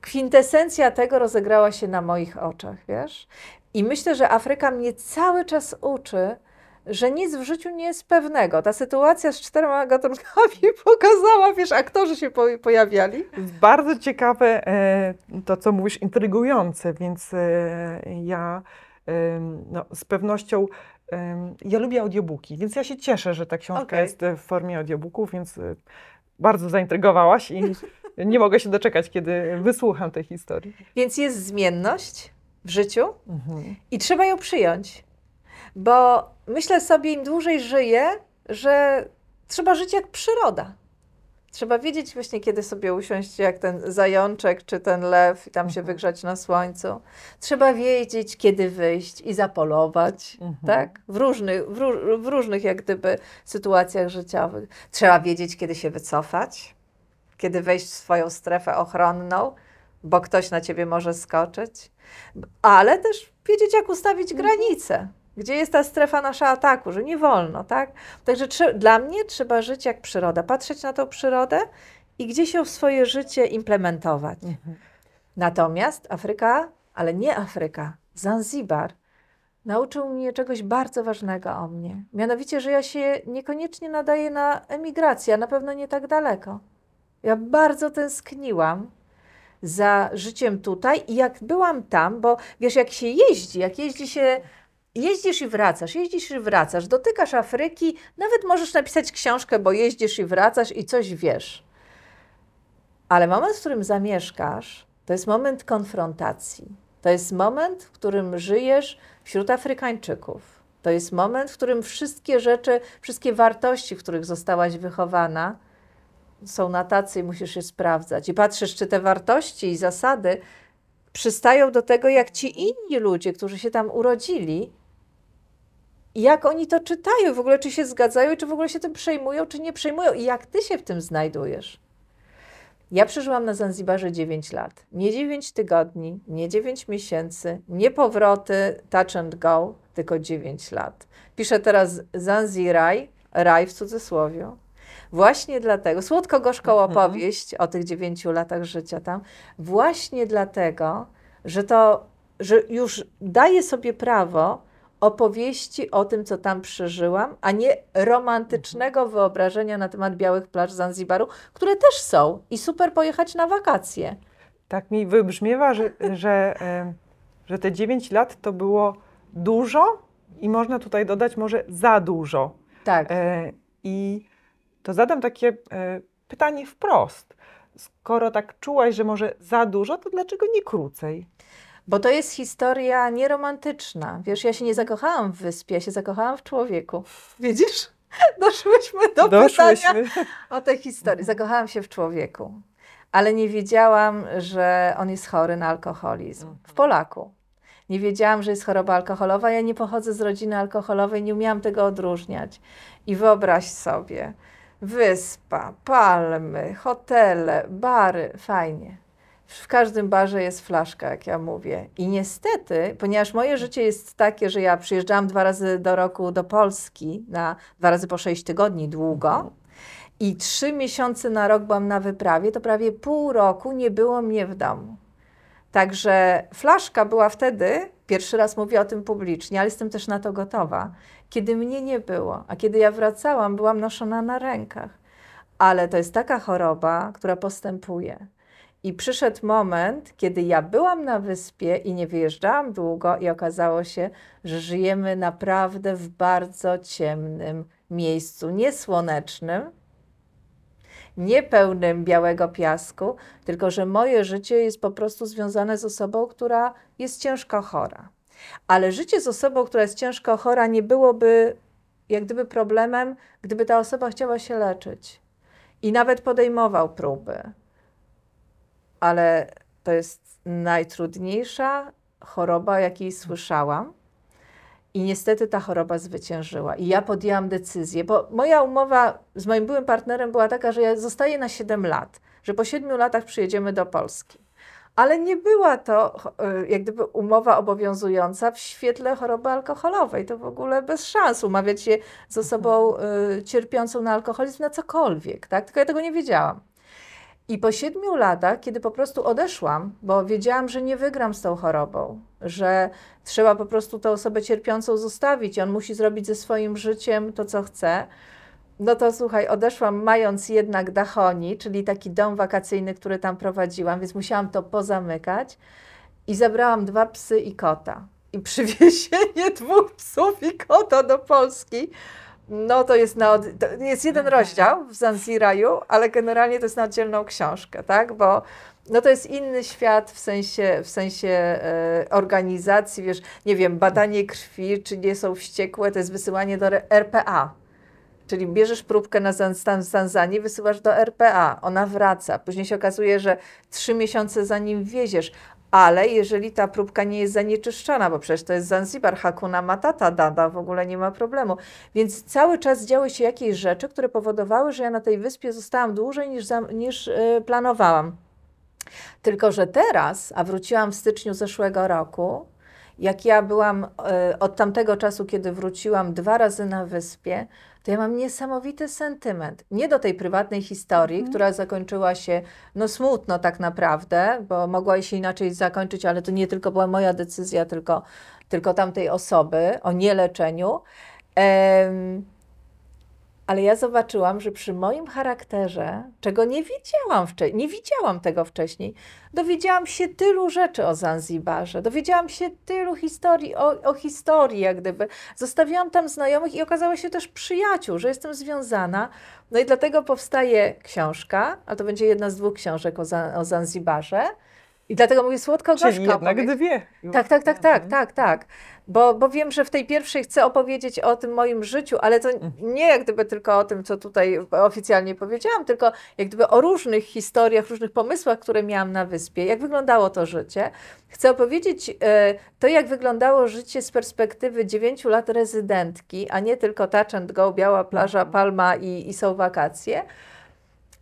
kwintesencja tego rozegrała się na moich oczach, wiesz? I myślę, że Afryka mnie cały czas uczy, że nic w życiu nie jest pewnego. Ta sytuacja z czterema gatunkami pokazała, wiesz, aktorzy się po, pojawiali. Bardzo ciekawe e, to, co mówisz, intrygujące, więc e, ja em, no, z pewnością ja lubię audiobooki, więc ja się cieszę, że ta książka Okej. jest w formie audiobooków, więc e, bardzo zaintrygowałaś i nie mogę się doczekać, kiedy wysłucham tej historii. Więc jest zmienność w życiu Mhm. i trzeba ją przyjąć. Bo myślę sobie, im dłużej żyję, że trzeba żyć jak przyroda. Trzeba wiedzieć właśnie, kiedy sobie usiąść jak ten zajączek czy ten lew i tam się Mhm. wygrzać na słońcu. Trzeba wiedzieć, kiedy wyjść i zapolować, Mhm. tak? W różnych, w, w różnych jak gdyby sytuacjach życiowych. Trzeba wiedzieć, kiedy się wycofać, kiedy wejść w swoją strefę ochronną, bo ktoś na ciebie może skoczyć. Ale też wiedzieć, jak ustawić granice. Gdzie jest ta strefa nasza ataku, że nie wolno, tak? Także dla mnie trzeba żyć jak przyroda, patrzeć na tą przyrodę i gdzieś ją w swoje życie implementować. Mhm. Natomiast Afryka, ale nie Afryka, Zanzibar, nauczył mnie czegoś bardzo ważnego o mnie. Mianowicie, że ja się niekoniecznie nadaję na emigrację, a na pewno nie tak daleko. Ja bardzo tęskniłam za życiem tutaj i jak byłam tam, bo wiesz, jak się jeździ, jak jeździ się, jeździsz i wracasz, jeździsz i wracasz, dotykasz Afryki, nawet możesz napisać książkę, bo jeździsz i wracasz i coś wiesz. Ale moment, w którym zamieszkasz, to jest moment konfrontacji. To jest moment, w którym żyjesz wśród Afrykańczyków. To jest moment, w którym wszystkie rzeczy, wszystkie wartości, w których zostałaś wychowana, są na tacy i musisz je sprawdzać. I patrzysz, czy te wartości i zasady przystają do tego, jak ci inni ludzie, którzy się tam urodzili, i jak oni to czytają, w ogóle czy się zgadzają, i czy w ogóle się tym przejmują, czy nie przejmują, i jak ty się w tym znajdujesz. Ja przeżyłam na Zanzibarze 9 lat. Nie 9 tygodni, nie 9 miesięcy, nie powroty touch and go, tylko 9 lat. Piszę teraz Zanziraj, raj w cudzysłowie. Właśnie dlatego, słodko-gorzką Mhm. opowieść o tych 9 latach życia tam, właśnie dlatego, że to, że już daję sobie prawo opowieści o tym, co tam przeżyłam, a nie romantycznego wyobrażenia na temat białych plaż Zanzibaru, które też są i super pojechać na wakacje. Tak mi wybrzmiewa, że, że, em, że te 9 lat to było dużo i można tutaj dodać może za dużo. Tak. E, I to zadam takie e, pytanie wprost. Skoro tak czułaś, że może za dużo, to dlaczego nie krócej? Bo to jest historia nieromantyczna. Wiesz, ja się nie zakochałam w wyspie, ja się zakochałam w człowieku. Widzisz? Doszłyśmy do pytania Doszłyśmy. o tej historii. Zakochałam się w człowieku, ale nie wiedziałam, że on jest chory na alkoholizm. W Polaku. Nie wiedziałam, że jest choroba alkoholowa. Ja nie pochodzę z rodziny alkoholowej, nie umiałam tego odróżniać. I wyobraź sobie, wyspa, palmy, hotele, bary, fajnie. W każdym barze jest flaszka, jak ja mówię. I niestety, ponieważ moje życie jest takie, że ja przyjeżdżałam dwa razy do roku do Polski, na dwa razy po sześć tygodni długo, i trzy miesiące na rok byłam na wyprawie, to prawie pół roku nie było mnie w domu. Także flaszka była wtedy, pierwszy raz mówię o tym publicznie, ale jestem też na to gotowa, kiedy mnie nie było, a kiedy ja wracałam, byłam noszona na rękach. Ale to jest taka choroba, która postępuje. I przyszedł moment, kiedy ja byłam na wyspie i nie wyjeżdżałam długo, i okazało się, że żyjemy naprawdę w bardzo ciemnym miejscu, niesłonecznym, nie pełnym białego piasku, tylko że moje życie jest po prostu związane z osobą, która jest ciężko chora. Ale życie z osobą, która jest ciężko chora, nie byłoby jak gdyby problemem, gdyby ta osoba chciała się leczyć i nawet podejmował próby. Ale to jest najtrudniejsza choroba, jakiej słyszałam. I niestety ta choroba zwyciężyła. I ja podjęłam decyzję, bo moja umowa z moim byłym partnerem była taka, że ja zostaję na 7 lat, że po 7 latach przyjedziemy do Polski. Ale nie była to y, jak gdyby umowa obowiązująca w świetle choroby alkoholowej. To w ogóle bez szans umawiać się z osobą y, cierpiącą na alkoholizm na cokolwiek, tak? Tylko ja tego nie wiedziałam. I po siedmiu latach, kiedy po prostu odeszłam, bo wiedziałam, że nie wygram z tą chorobą, że trzeba po prostu tę osobę cierpiącą zostawić i on musi zrobić ze swoim życiem to, co chce, no to słuchaj, odeszłam mając jednak Dachoni, czyli taki dom wakacyjny, który tam prowadziłam, więc musiałam to pozamykać i zabrałam dwa psy i kota. I przywiezienie dwóch psów i kota do Polski, no to jest, na, to jest jeden rozdział w Zanziraju, ale generalnie to jest na oddzielną książkę, tak? Bo no to jest inny świat w sensie, w sensie e, organizacji, wiesz, nie wiem, badanie krwi, czy nie są wściekłe, to jest wysyłanie do RPA. Czyli bierzesz próbkę na Tanzanii, wysyłasz do RPA, ona wraca. Później się okazuje, że trzy miesiące zanim wieziesz, ale jeżeli ta próbka nie jest zanieczyszczona, bo przecież to jest Zanzibar, Hakuna Matata, dada, w ogóle nie ma problemu. Więc cały czas działy się jakieś rzeczy, które powodowały, że ja na tej wyspie zostałam dłużej niż, niż yy, planowałam. Tylko, że teraz, a wróciłam w styczniu zeszłego roku, jak ja byłam y, od tamtego czasu, kiedy wróciłam dwa razy na wyspie, to ja mam niesamowity sentyment. Nie do tej prywatnej historii, która zakończyła się no smutno tak naprawdę, bo mogła się inaczej zakończyć, ale to nie tylko była moja decyzja, tylko, tylko tamtej osoby o nieleczeniu. Em, ale ja zobaczyłam, że przy moim charakterze, czego nie wiedziałam wcześniej, nie widziałam tego wcześniej, dowiedziałam się tylu rzeczy o Zanzibarze, dowiedziałam się tylu historii, o, o historii jak gdyby. Zostawiłam tam znajomych i okazało się też przyjaciół, że jestem związana. No i dlatego powstaje książka, a to będzie jedna z dwóch książek o, o Zanzibarze. I dlatego mówię słodko-gorzko. Czyli jednak opowieść. dwie. Tak, tak, tak, tak, Mhm. tak, tak. Bo, bo wiem, że w tej pierwszej chcę opowiedzieć o tym moim życiu, ale to nie jak gdyby tylko o tym, co tutaj oficjalnie powiedziałam, tylko jak gdyby o różnych historiach, różnych pomysłach, które miałam na wyspie, jak wyglądało to życie. Chcę opowiedzieć e, to, jak wyglądało życie z perspektywy 9 lat rezydentki, a nie tylko touch and go, biała plaża, Mhm. palma i, i są wakacje.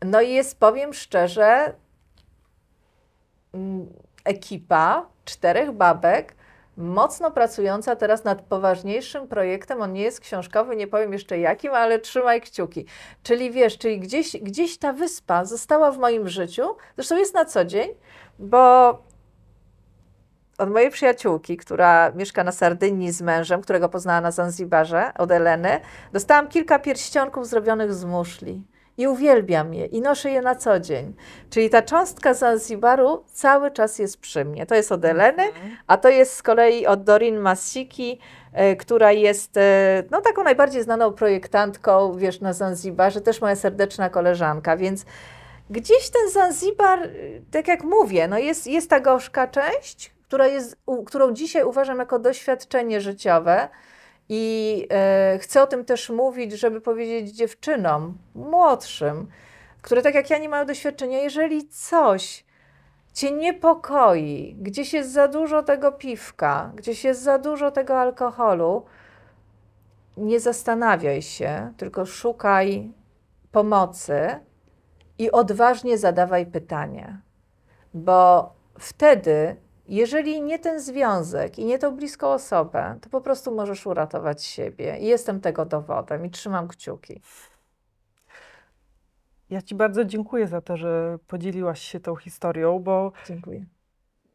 No i jest, powiem szczerze, ekipa czterech babek, mocno pracująca teraz nad poważniejszym projektem. On nie jest książkowy, nie powiem jeszcze jakim, ale trzymaj kciuki. Czyli wiesz, czyli gdzieś, gdzieś ta wyspa została w moim życiu, zresztą jest na co dzień, bo od mojej przyjaciółki, która mieszka na Sardynii z mężem, którego poznała na Zanzibarze, od Eleny, dostałam kilka pierścionków zrobionych z muszli. I uwielbiam je i noszę je na co dzień. Czyli ta cząstka Zanzibaru cały czas jest przy mnie. To jest od Eleny, a to jest z kolei od Dorin Massiki, e, która jest e, no, taką najbardziej znaną projektantką, wiesz, na Zanzibarze, też moja serdeczna koleżanka, więc gdzieś ten Zanzibar, y, tak jak mówię, no jest, jest ta gorzka część, która jest, u, którą dzisiaj uważam jako doświadczenie życiowe i e, chcę o tym też mówić, żeby powiedzieć dziewczynom młodszym, które tak jak ja nie mają doświadczenia, jeżeli coś cię niepokoi, gdzieś jest za dużo tego piwka, gdzieś jest za dużo tego alkoholu, nie zastanawiaj się, tylko szukaj pomocy i odważnie zadawaj pytanie. Bo wtedy, jeżeli nie ten związek i nie tą bliską osobę, to po prostu możesz uratować siebie. I jestem tego dowodem i trzymam kciuki. Ja Ci bardzo dziękuję za to, że podzieliłaś się tą historią, bo Dziękuję.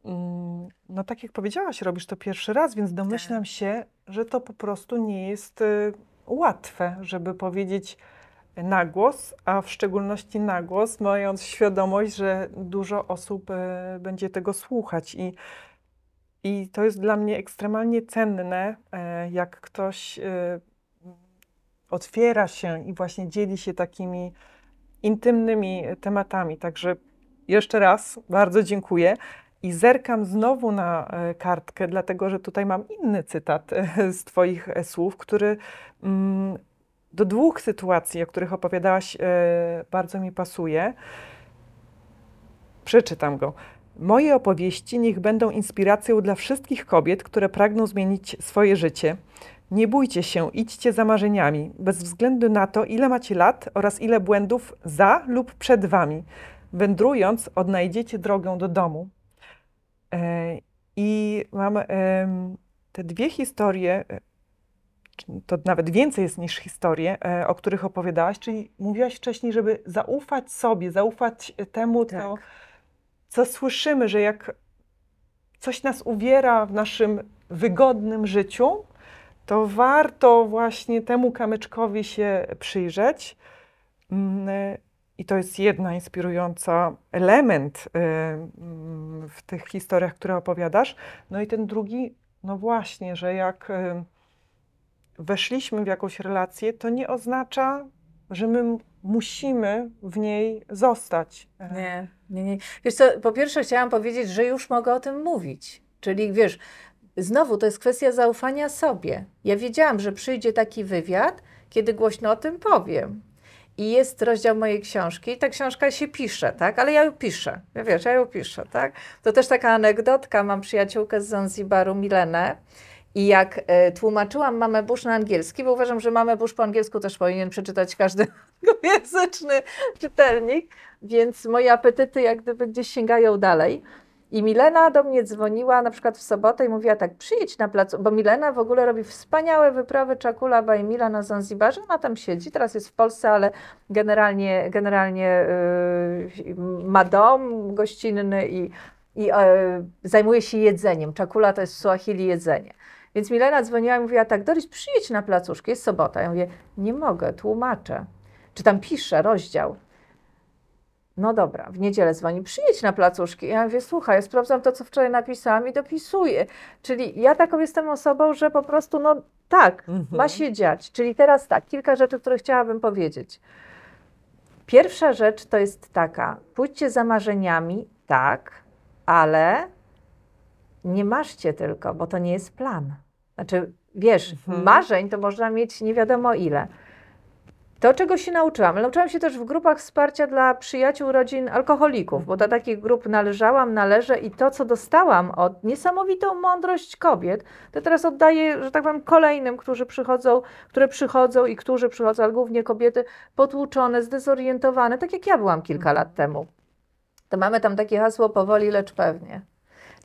mm, no tak jak powiedziałaś, robisz to pierwszy raz, więc domyślam się, że to po prostu nie jest y, łatwe, żeby powiedzieć na głos, a w szczególności na głos, mając świadomość, że dużo osób y, będzie tego słuchać. I, I to jest dla mnie ekstremalnie cenne, e, jak ktoś y, otwiera się i właśnie dzieli się takimi intymnymi tematami. Także jeszcze raz bardzo dziękuję. I zerkam znowu na e, kartkę, dlatego że tutaj mam inny cytat e, z Twoich e, słów, który mm, do dwóch sytuacji, o których opowiadałaś, e, bardzo mi pasuje. Przeczytam go. Moje opowieści niech będą inspiracją dla wszystkich kobiet, które pragną zmienić swoje życie. Nie bójcie się, idźcie za marzeniami, bez względu na to, ile macie lat oraz ile błędów za lub przed wami. Wędrując, odnajdziecie drogę do domu. E, I mam te dwie historie, to nawet więcej jest niż historie, e, o których opowiadałaś, czyli mówiłaś wcześniej, żeby zaufać sobie, zaufać temu, co, Tak. co słyszymy, że jak coś nas uwiera w naszym wygodnym życiu, to warto właśnie temu kamyczkowi się przyjrzeć. Mm, e, I to jest jedna inspirująca element e, mm, w tych historiach, które opowiadasz. No i ten drugi, no właśnie, że jak e, weszliśmy w jakąś relację, to nie oznacza, że my musimy w niej zostać. Nie, nie, nie. Wiesz co, po pierwsze chciałam powiedzieć, że już mogę o tym mówić. Czyli wiesz, znowu to jest kwestia zaufania sobie. Ja wiedziałam, że przyjdzie taki wywiad, kiedy głośno o tym powiem. I jest rozdział mojej książki. Ta książka się pisze, tak? Ale ja ją piszę. Wiesz, ja ją piszę, tak? To też taka anegdotka. Mam przyjaciółkę z Zanzibaru, Milenę. I jak e, tłumaczyłam Mamę Bush na angielski, bo uważam, że Mamę Bush po angielsku też powinien przeczytać każdy anglojęzyczny czytelnik, więc moje apetyty jak gdyby gdzieś sięgają dalej. I Milena do mnie dzwoniła na przykład w sobotę i mówiła tak, przyjedź na placu, bo Milena w ogóle robi wspaniałe wyprawy Czakula by Mila na Zanzibarze, ona tam siedzi, teraz jest w Polsce, ale generalnie, generalnie yy, ma dom gościnny i, i yy, zajmuje się jedzeniem. Czakula to jest w Suahili jedzenie. Więc Milena dzwoniła i mówiła tak, Doris, przyjedź na placuszkę, jest sobota. Ja mówię, nie mogę, tłumaczę. Czy tam piszę rozdział. No dobra, w niedzielę dzwoni, przyjedź na placuszki. Ja mówię, słuchaj, ja sprawdzam to, co wczoraj napisałam i dopisuję. Czyli ja taką jestem osobą, że po prostu, no tak, Mhm. ma się dziać. Czyli teraz tak, kilka rzeczy, które chciałabym powiedzieć. Pierwsza rzecz to jest taka, pójdźcie za marzeniami, tak, ale nie maszcie tylko, bo to nie jest plan. Znaczy, wiesz, Mhm. marzeń to można mieć nie wiadomo ile. To, czego się nauczyłam, nauczyłam się też w grupach wsparcia dla przyjaciół rodzin alkoholików, bo do takich grup należałam, należę i to, co dostałam od niesamowitą mądrość kobiet, to teraz oddaję, że tak powiem, kolejnym, którzy przychodzą, które przychodzą i którzy przychodzą, ale głównie kobiety potłuczone, zdezorientowane, tak jak ja byłam kilka lat temu. To mamy tam takie hasło powoli, lecz pewnie.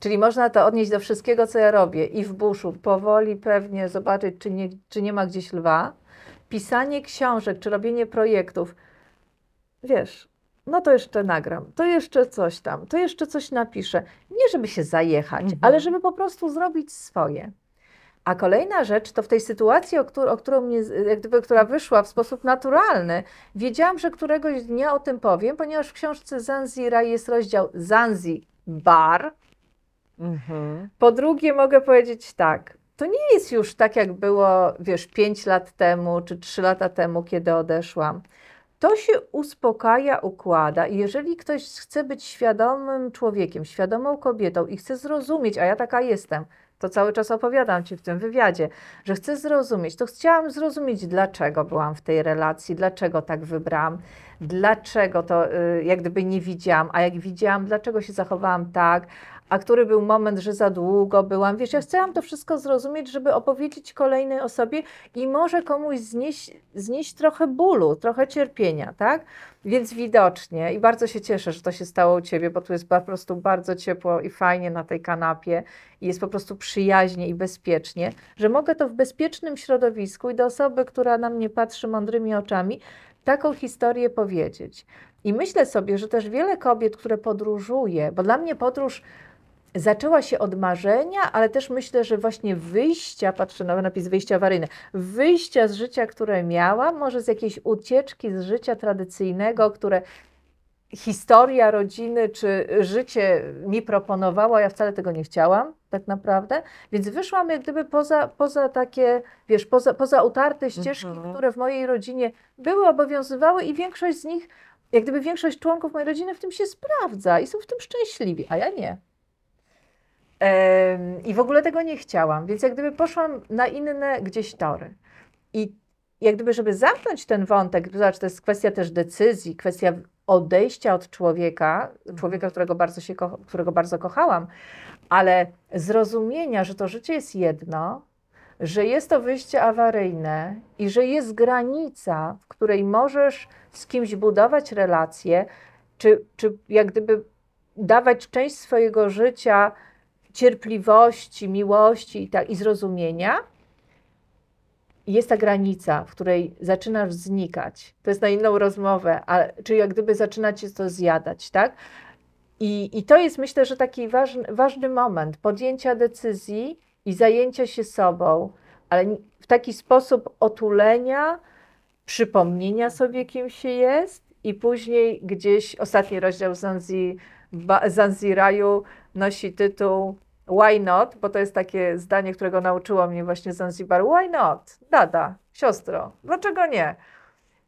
Czyli można to odnieść do wszystkiego, co ja robię i w buszu, powoli, pewnie zobaczyć, czy nie, czy nie ma gdzieś lwa. Pisanie książek, czy robienie projektów. Wiesz, no to jeszcze nagram, to jeszcze coś tam, to jeszcze coś napiszę. Nie żeby się zajechać, Mhm. ale żeby po prostu zrobić swoje. A kolejna rzecz to w tej sytuacji, o, któr- o którą mnie, gdyby, która wyszła w sposób naturalny, wiedziałam, że któregoś dnia o tym powiem, ponieważ w książce Zanzira jest rozdział Zanzibar. Mhm. Po drugie, mogę powiedzieć tak. To nie jest już tak, jak było, wiesz, 5 lat temu czy 3 lata temu, kiedy odeszłam. To się uspokaja, układa i jeżeli ktoś chce być świadomym człowiekiem, świadomą kobietą i chce zrozumieć, a ja taka jestem, to cały czas opowiadam Ci w tym wywiadzie, że chcę zrozumieć, to chciałam zrozumieć, dlaczego byłam w tej relacji, dlaczego tak wybrałam, dlaczego to y, jak gdyby nie widziałam, a jak widziałam, dlaczego się zachowałam tak, a który był moment, że za długo byłam. Wiesz, ja chciałam to wszystko zrozumieć, żeby opowiedzieć kolejnej osobie i może komuś znieść, znieść trochę bólu, trochę cierpienia, tak? Więc widocznie i bardzo się cieszę, że to się stało u Ciebie, bo tu jest po prostu bardzo ciepło i fajnie na tej kanapie i jest po prostu przyjaźnie i bezpiecznie, że mogę to w bezpiecznym środowisku i do osoby, która na mnie patrzy mądrymi oczami, taką historię powiedzieć. I myślę sobie, że też wiele kobiet, które podróżuje, bo dla mnie podróż zaczęła się od marzenia, ale też myślę, że właśnie wyjścia, patrzę na napis wyjście awaryjne, wyjścia z życia, które miałam, może z jakiejś ucieczki z życia tradycyjnego, które historia rodziny czy życie mi proponowało, ja wcale tego nie chciałam tak naprawdę, więc wyszłam jak gdyby poza, poza takie, wiesz, poza, poza utarte ścieżki, Mhm. które w mojej rodzinie były, obowiązywały i większość z nich, jak gdyby większość członków mojej rodziny w tym się sprawdza i są w tym szczęśliwi, a ja nie. I w ogóle tego nie chciałam, więc jak gdyby poszłam na inne gdzieś tory. I jak gdyby, żeby zamknąć ten wątek, zobacz, to jest kwestia też decyzji, kwestia odejścia od człowieka, człowieka, którego bardzo, się ko- którego bardzo kochałam, ale zrozumienia, że to życie jest jedno, że jest to wyjście awaryjne i że jest granica, w której możesz z kimś budować relacje, czy, czy jak gdyby dawać część swojego życia cierpliwości, miłości i, tak, i zrozumienia. Jest ta granica, w której zaczynasz znikać. To jest na inną rozmowę, czyli jak gdyby zaczyna cię to zjadać, tak? I, I to jest myślę, że taki ważny, ważny moment podjęcia decyzji i zajęcia się sobą, ale w taki sposób otulenia, przypomnienia sobie, kim się jest, i później gdzieś ostatni rozdział Zanzi, Zanziraju nosi tytuł Why not? Bo to jest takie zdanie, którego nauczyło mnie właśnie Zanzibar. Why not? Dada, siostro, dlaczego nie?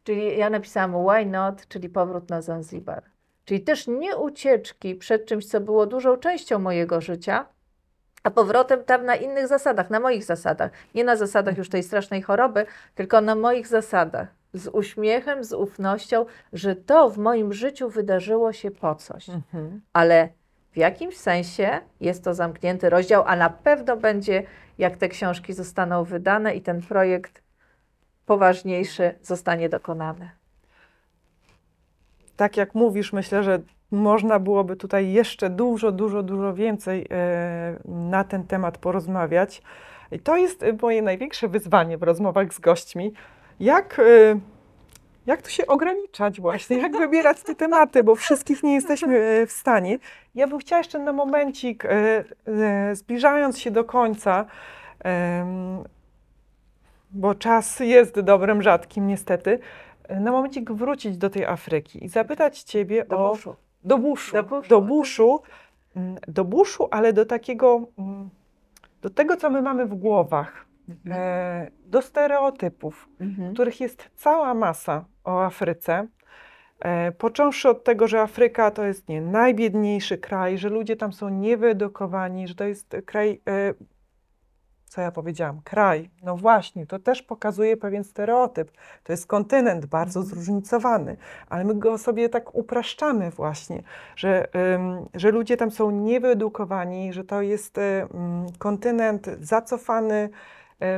Czyli ja napisałam why not, czyli powrót na Zanzibar. Czyli też nie ucieczki przed czymś, co było dużą częścią mojego życia, a powrotem tam na innych zasadach, na moich zasadach. Nie na zasadach już tej strasznej choroby, tylko na moich zasadach. Z uśmiechem, z ufnością, że to w moim życiu wydarzyło się po coś. Mhm. Ale w jakimś sensie jest to zamknięty rozdział, a na pewno będzie, jak te książki zostaną wydane i ten projekt poważniejszy zostanie dokonany. Tak jak mówisz, myślę, że można byłoby tutaj jeszcze dużo, dużo, dużo więcej e, na ten temat porozmawiać. I to jest e, moje największe wyzwanie w rozmowach z gośćmi. Jak, e, jak tu się ograniczać właśnie, jak wybierać te tematy, bo wszystkich nie jesteśmy e, w stanie. Ja bym chciała jeszcze na momencik, e, e, zbliżając się do końca, bo czas jest dobrem rzadkim niestety, na momencik wrócić do tej Afryki i zapytać Ciebie Do o... buszu. Do buszu. Do buszu, Do buszu, mm, do buszu, ale do takiego, mm, do tego, co my mamy w głowach, e, do stereotypów, Mhm. których jest cała masa o Afryce. E, począwszy od tego, że Afryka to jest nie, najbiedniejszy kraj, że ludzie tam są niewyedukowani, że to jest kraj, e, co ja powiedziałam, kraj. No właśnie, to też pokazuje pewien stereotyp. To jest kontynent bardzo Mhm. zróżnicowany, ale my go sobie tak upraszczamy właśnie, że, że ludzie tam są niewyedukowani, że to jest kontynent zacofany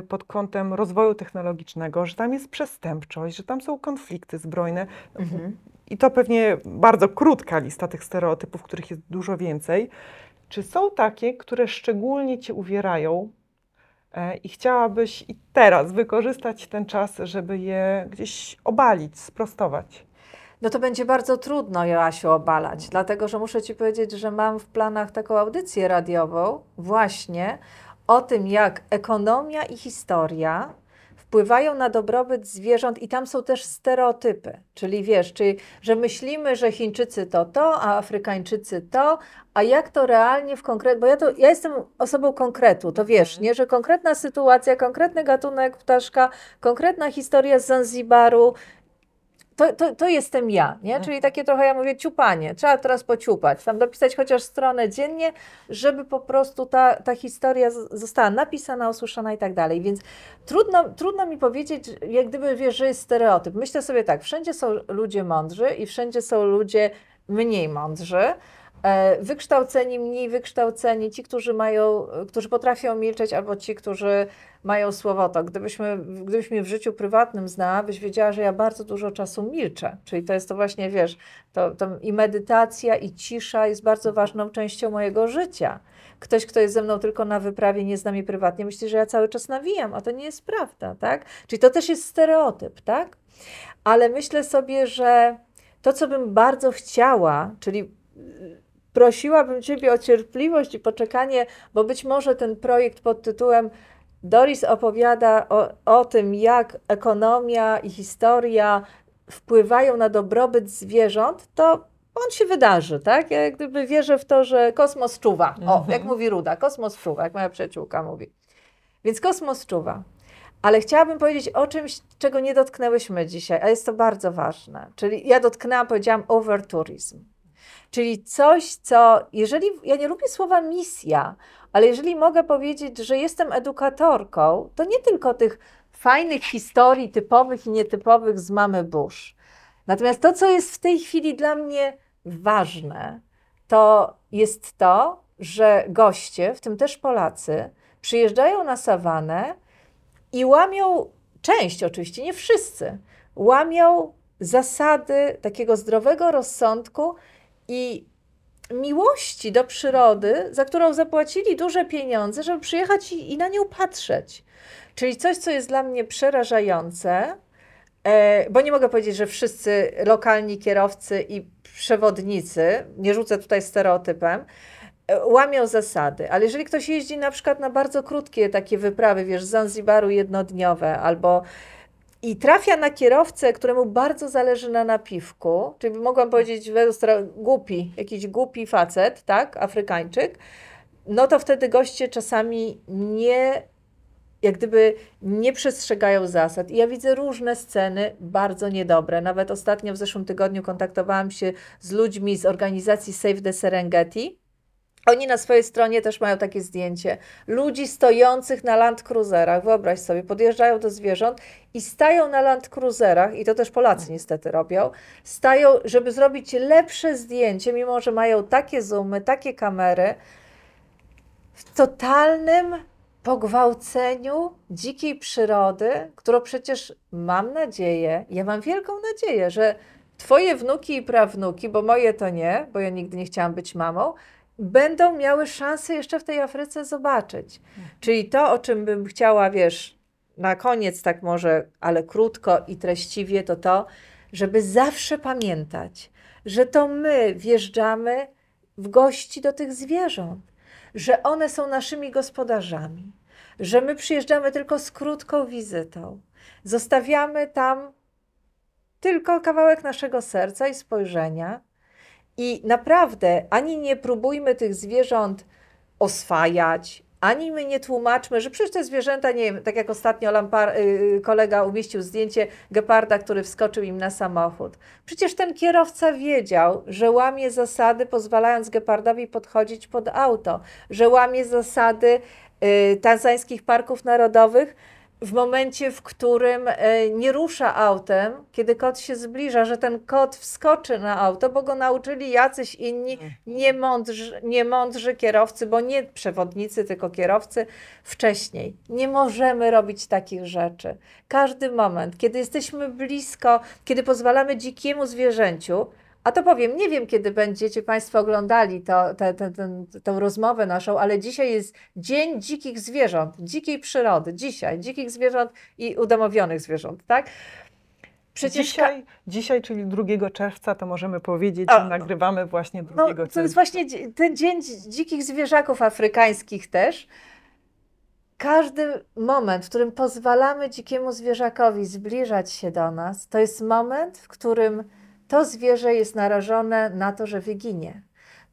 pod kątem rozwoju technologicznego, że tam jest przestępczość, że tam są konflikty zbrojne. Mhm. I to pewnie bardzo krótka lista tych stereotypów, których jest dużo więcej. Czy są takie, które szczególnie Cię uwierają e, i chciałabyś i teraz wykorzystać ten czas, żeby je gdzieś obalić, sprostować? No to będzie bardzo trudno, Joasiu, obalać, dlatego że muszę Ci powiedzieć, że mam w planach taką audycję radiową właśnie o tym, jak ekonomia i historia wpływają na dobrobyt zwierząt i tam są też stereotypy, czyli wiesz, czyli, że myślimy, że Chińczycy to to, a Afrykańczycy to, a jak to realnie w konkret, bo ja, to, ja jestem osobą konkretu, to wiesz, nie, że konkretna sytuacja, konkretny gatunek ptaszka, konkretna historia z Zanzibaru, to, to, to jestem ja, nie? Czyli takie trochę, ja mówię, ciupanie. Trzeba teraz pociupać, tam dopisać chociaż stronę dziennie, żeby po prostu ta, ta historia została napisana, usłyszana i tak dalej. Więc trudno, trudno mi powiedzieć, jak gdyby, wiesz, że jest stereotyp. Myślę sobie tak, wszędzie są ludzie mądrzy i wszędzie są ludzie mniej mądrzy. E, Wykształceni, mniej wykształceni, ci, którzy mają, którzy potrafią milczeć, albo ci, którzy mają słowotok. Gdybyśmy, gdybyś mnie w życiu prywatnym znała, byś wiedziała, że ja bardzo dużo czasu milczę. Czyli to jest to właśnie, wiesz, to, to i medytacja, i cisza jest bardzo ważną częścią mojego życia. Ktoś, kto jest ze mną tylko na wyprawie, nie zna mnie prywatnie, myśli, że ja cały czas nawijam, a to nie jest prawda, tak? Czyli to też jest stereotyp, tak? Ale myślę sobie, że to, co bym bardzo chciała, czyli prosiłabym Ciebie o cierpliwość i poczekanie, bo być może ten projekt pod tytułem Doris opowiada o, o tym, jak ekonomia i historia wpływają na dobrobyt zwierząt, to on się wydarzy, tak? Ja gdyby wierzę w to, że kosmos czuwa. O, Mhm. jak mówi Ruda, kosmos czuwa, jak moja przyjaciółka mówi. Więc kosmos czuwa. Ale chciałabym powiedzieć o czymś, czego nie dotknęłyśmy dzisiaj, a jest to bardzo ważne. Czyli ja dotknęłam, powiedziałam overtourism. Czyli coś, co, jeżeli, ja nie lubię słowa misja, ale jeżeli mogę powiedzieć, że jestem edukatorką, to nie tylko tych fajnych historii typowych i nietypowych z mamy Bush. Natomiast to, co jest w tej chwili dla mnie ważne, to jest to, że goście, w tym też Polacy, przyjeżdżają na sawanę i łamią, część oczywiście, nie wszyscy, łamią zasady takiego zdrowego rozsądku i miłości do przyrody, za którą zapłacili duże pieniądze, żeby przyjechać i, i na nią patrzeć. Czyli coś, co jest dla mnie przerażające, e, bo nie mogę powiedzieć, że wszyscy lokalni kierowcy i przewodnicy, nie rzucę tutaj stereotypem, e, łamią zasady, ale jeżeli ktoś jeździ na przykład na bardzo krótkie takie wyprawy, wiesz, z Zanzibaru jednodniowe, albo i trafia na kierowcę, któremu bardzo zależy na napiwku, czyli mogłam powiedzieć, głupi, jakiś głupi facet, tak, Afrykańczyk, no to wtedy goście czasami nie, jak gdyby nie przestrzegają zasad. I ja widzę różne sceny bardzo niedobre. Nawet ostatnio w zeszłym tygodniu kontaktowałam się z ludźmi z organizacji Save the Serengeti. Oni na swojej stronie też mają takie zdjęcie ludzi stojących na Land Cruiserach. Wyobraź sobie, podjeżdżają do zwierząt i stają na Land Cruiserach, i to też Polacy niestety robią, stają, żeby zrobić lepsze zdjęcie, mimo że mają takie zoomy, takie kamery, w totalnym pogwałceniu dzikiej przyrody, którą przecież mam nadzieję, ja mam wielką nadzieję, że Twoje wnuki i prawnuki, bo moje to nie, bo ja nigdy nie chciałam być mamą, będą miały szansę jeszcze w tej Afryce zobaczyć. Czyli to, o czym bym chciała, wiesz, na koniec tak może, ale krótko i treściwie, to to, żeby zawsze pamiętać, że to my wjeżdżamy w gości do tych zwierząt, że one są naszymi gospodarzami, że my przyjeżdżamy tylko z krótką wizytą. Zostawiamy tam tylko kawałek naszego serca i spojrzenia. I naprawdę ani nie próbujmy tych zwierząt oswajać, ani my nie tłumaczmy, że przecież te zwierzęta, nie wiem, tak jak ostatnio Lampar, yy, kolega umieścił zdjęcie geparda, który wskoczył im na samochód. Przecież ten kierowca wiedział, że łamie zasady, pozwalając gepardowi podchodzić pod auto, że łamie zasady yy, tanzańskich parków narodowych, w momencie, w którym e, nie rusza autem, kiedy kot się zbliża, że ten kot wskoczy na auto, bo go nauczyli jacyś inni niemądrzy, niemądrzy kierowcy, bo nie przewodnicy, tylko kierowcy wcześniej. Nie możemy robić takich rzeczy. Każdy moment, kiedy jesteśmy blisko, kiedy pozwalamy dzikiemu zwierzęciu, a to powiem, nie wiem, kiedy będziecie Państwo oglądali to, te, te, ten- tę rozmowę naszą, ale dzisiaj jest Dzień Dzikich Zwierząt, dzikiej przyrody. Dzisiaj, dzikich zwierząt i udomowionych zwierząt, tak? Przecież Dzisiaj, dzisiaj, czyli 2 czerwca, to możemy powiedzieć, że nagrywamy właśnie 2 no, czerwca. to jest właśnie ten Dzień dzi- Dzikich Zwierzaków Afrykańskich też. Każdy moment, w którym pozwalamy dzikiemu zwierzakowi zbliżać się do nas, to jest moment, w którym to zwierzę jest narażone na to, że wyginie,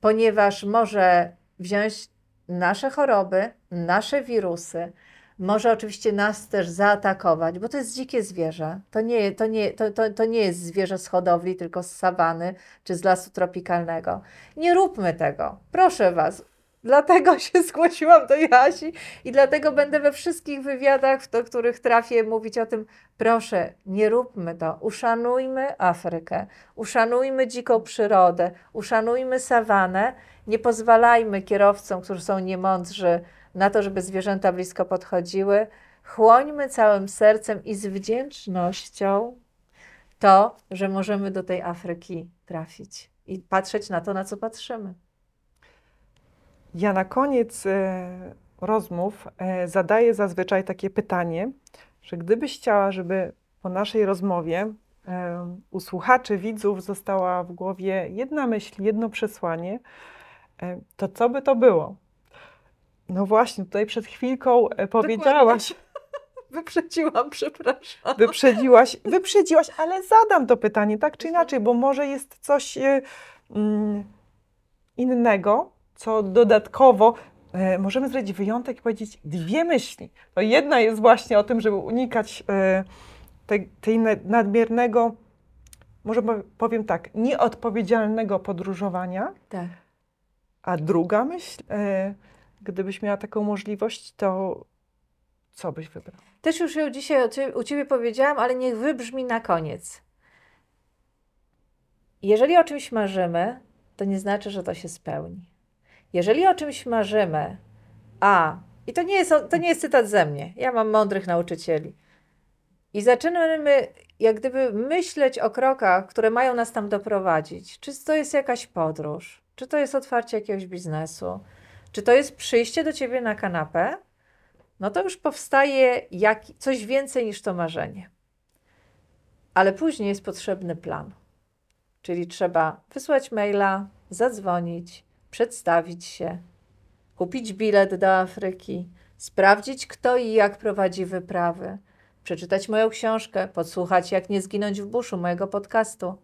ponieważ może wziąć nasze choroby, nasze wirusy, może oczywiście nas też zaatakować, bo to jest dzikie zwierzę. To nie, to nie, to, to, to nie jest zwierzę z hodowli, tylko z sawany czy z lasu tropikalnego. Nie róbmy tego. Proszę Was. Dlatego się zgłosiłam do Jasi i dlatego będę we wszystkich wywiadach, do których trafię, mówić o tym. Proszę, nie róbmy to. Uszanujmy Afrykę, uszanujmy dziką przyrodę, uszanujmy sawanę. Nie pozwalajmy kierowcom, którzy są niemądrzy, na to, żeby zwierzęta blisko podchodziły. Chłońmy całym sercem i z wdzięcznością to, że możemy do tej Afryki trafić i patrzeć na to, na co patrzymy. Ja na koniec e, rozmów e, zadaję zazwyczaj takie pytanie, że gdybyś chciała, żeby po naszej rozmowie e, u słuchaczy, widzów została w głowie jedna myśl, jedno przesłanie, to co by to było? No właśnie, tutaj przed chwilką powiedziałaś, Wyprzedziłam, przepraszam. wyprzedziłaś, wyprzedziłaś, ale zadam to pytanie tak czy inaczej, bo może jest coś mm, innego, co dodatkowo e, możemy zrobić wyjątek i powiedzieć dwie myśli. To jedna jest właśnie o tym, żeby unikać e, te, tej na- nadmiernego może po- powiem tak, nieodpowiedzialnego podróżowania. Tak. A druga myśl, e, gdybyś miała taką możliwość, to co byś wybrał? Też już ją dzisiaj u Ciebie powiedziałam, ale niech wybrzmi na koniec. Jeżeli o czymś marzymy, to nie znaczy, że to się spełni. Jeżeli o czymś marzymy, a, i to nie jest, to nie jest cytat ze mnie, ja mam mądrych nauczycieli, i zaczynamy jak gdyby myśleć o krokach, które mają nas tam doprowadzić. Czy to jest jakaś podróż, czy to jest otwarcie jakiegoś biznesu, czy to jest przyjście do Ciebie na kanapę, no to już powstaje jak, coś więcej niż to marzenie. Ale później jest potrzebny plan. Czyli trzeba wysłać maila, zadzwonić, przedstawić się, kupić bilet do Afryki, sprawdzić kto i jak prowadzi wyprawy, przeczytać moją książkę, podsłuchać jak nie zginąć w buszu mojego podcastu.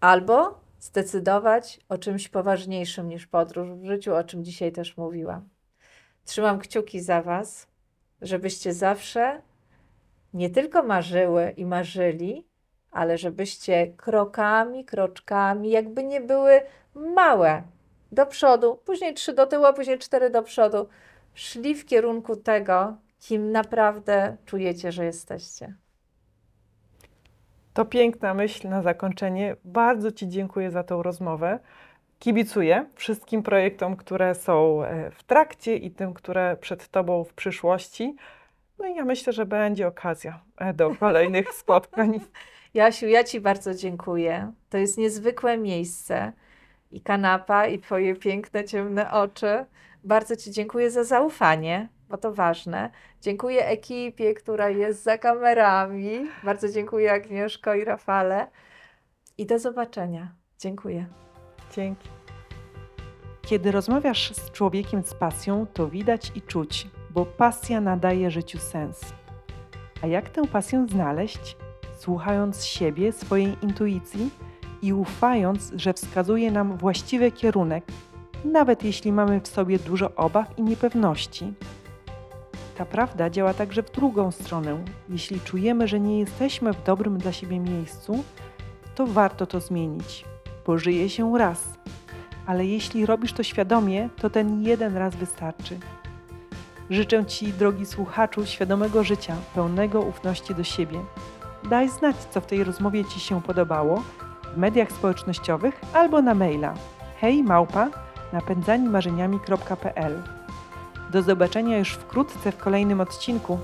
Albo zdecydować o czymś poważniejszym niż podróż w życiu, o czym dzisiaj też mówiłam. Trzymam kciuki za Was, żebyście zawsze nie tylko marzyły i marzyli, ale żebyście krokami, kroczkami, jakby nie były małe, do przodu, później trzy do tyłu, a później cztery do przodu, szli w kierunku tego, kim naprawdę czujecie, że jesteście. To piękna myśl na zakończenie. Bardzo Ci dziękuję za tą rozmowę. Kibicuję wszystkim projektom, które są e, w trakcie i tym, które przed Tobą w przyszłości. No i ja myślę, że będzie okazja e, do kolejnych spotkań. Jasiu, ja Ci bardzo dziękuję. To jest niezwykłe miejsce i kanapa, i Twoje piękne, ciemne oczy. Bardzo Ci dziękuję za zaufanie, bo to ważne. Dziękuję ekipie, która jest za kamerami. Bardzo dziękuję Agnieszko i Rafale. I do zobaczenia. Dziękuję. Dzięki. Kiedy rozmawiasz z człowiekiem z pasją, to widać i czuć, bo pasja nadaje życiu sens. A jak tę pasję znaleźć? Słuchając siebie, swojej intuicji i ufając, że wskazuje nam właściwy kierunek, nawet jeśli mamy w sobie dużo obaw i niepewności. Ta prawda działa także w drugą stronę. Jeśli czujemy, że nie jesteśmy w dobrym dla siebie miejscu, to warto to zmienić, bo żyje się raz. Ale jeśli robisz to świadomie, to ten jeden raz wystarczy. Życzę Ci, drogi słuchaczu, świadomego życia, pełnego ufności do siebie. Daj znać, co w tej rozmowie Ci się podobało w mediach społecznościowych albo na maila hej małpa napędzanimarzeniami.pl Do zobaczenia już wkrótce w kolejnym odcinku.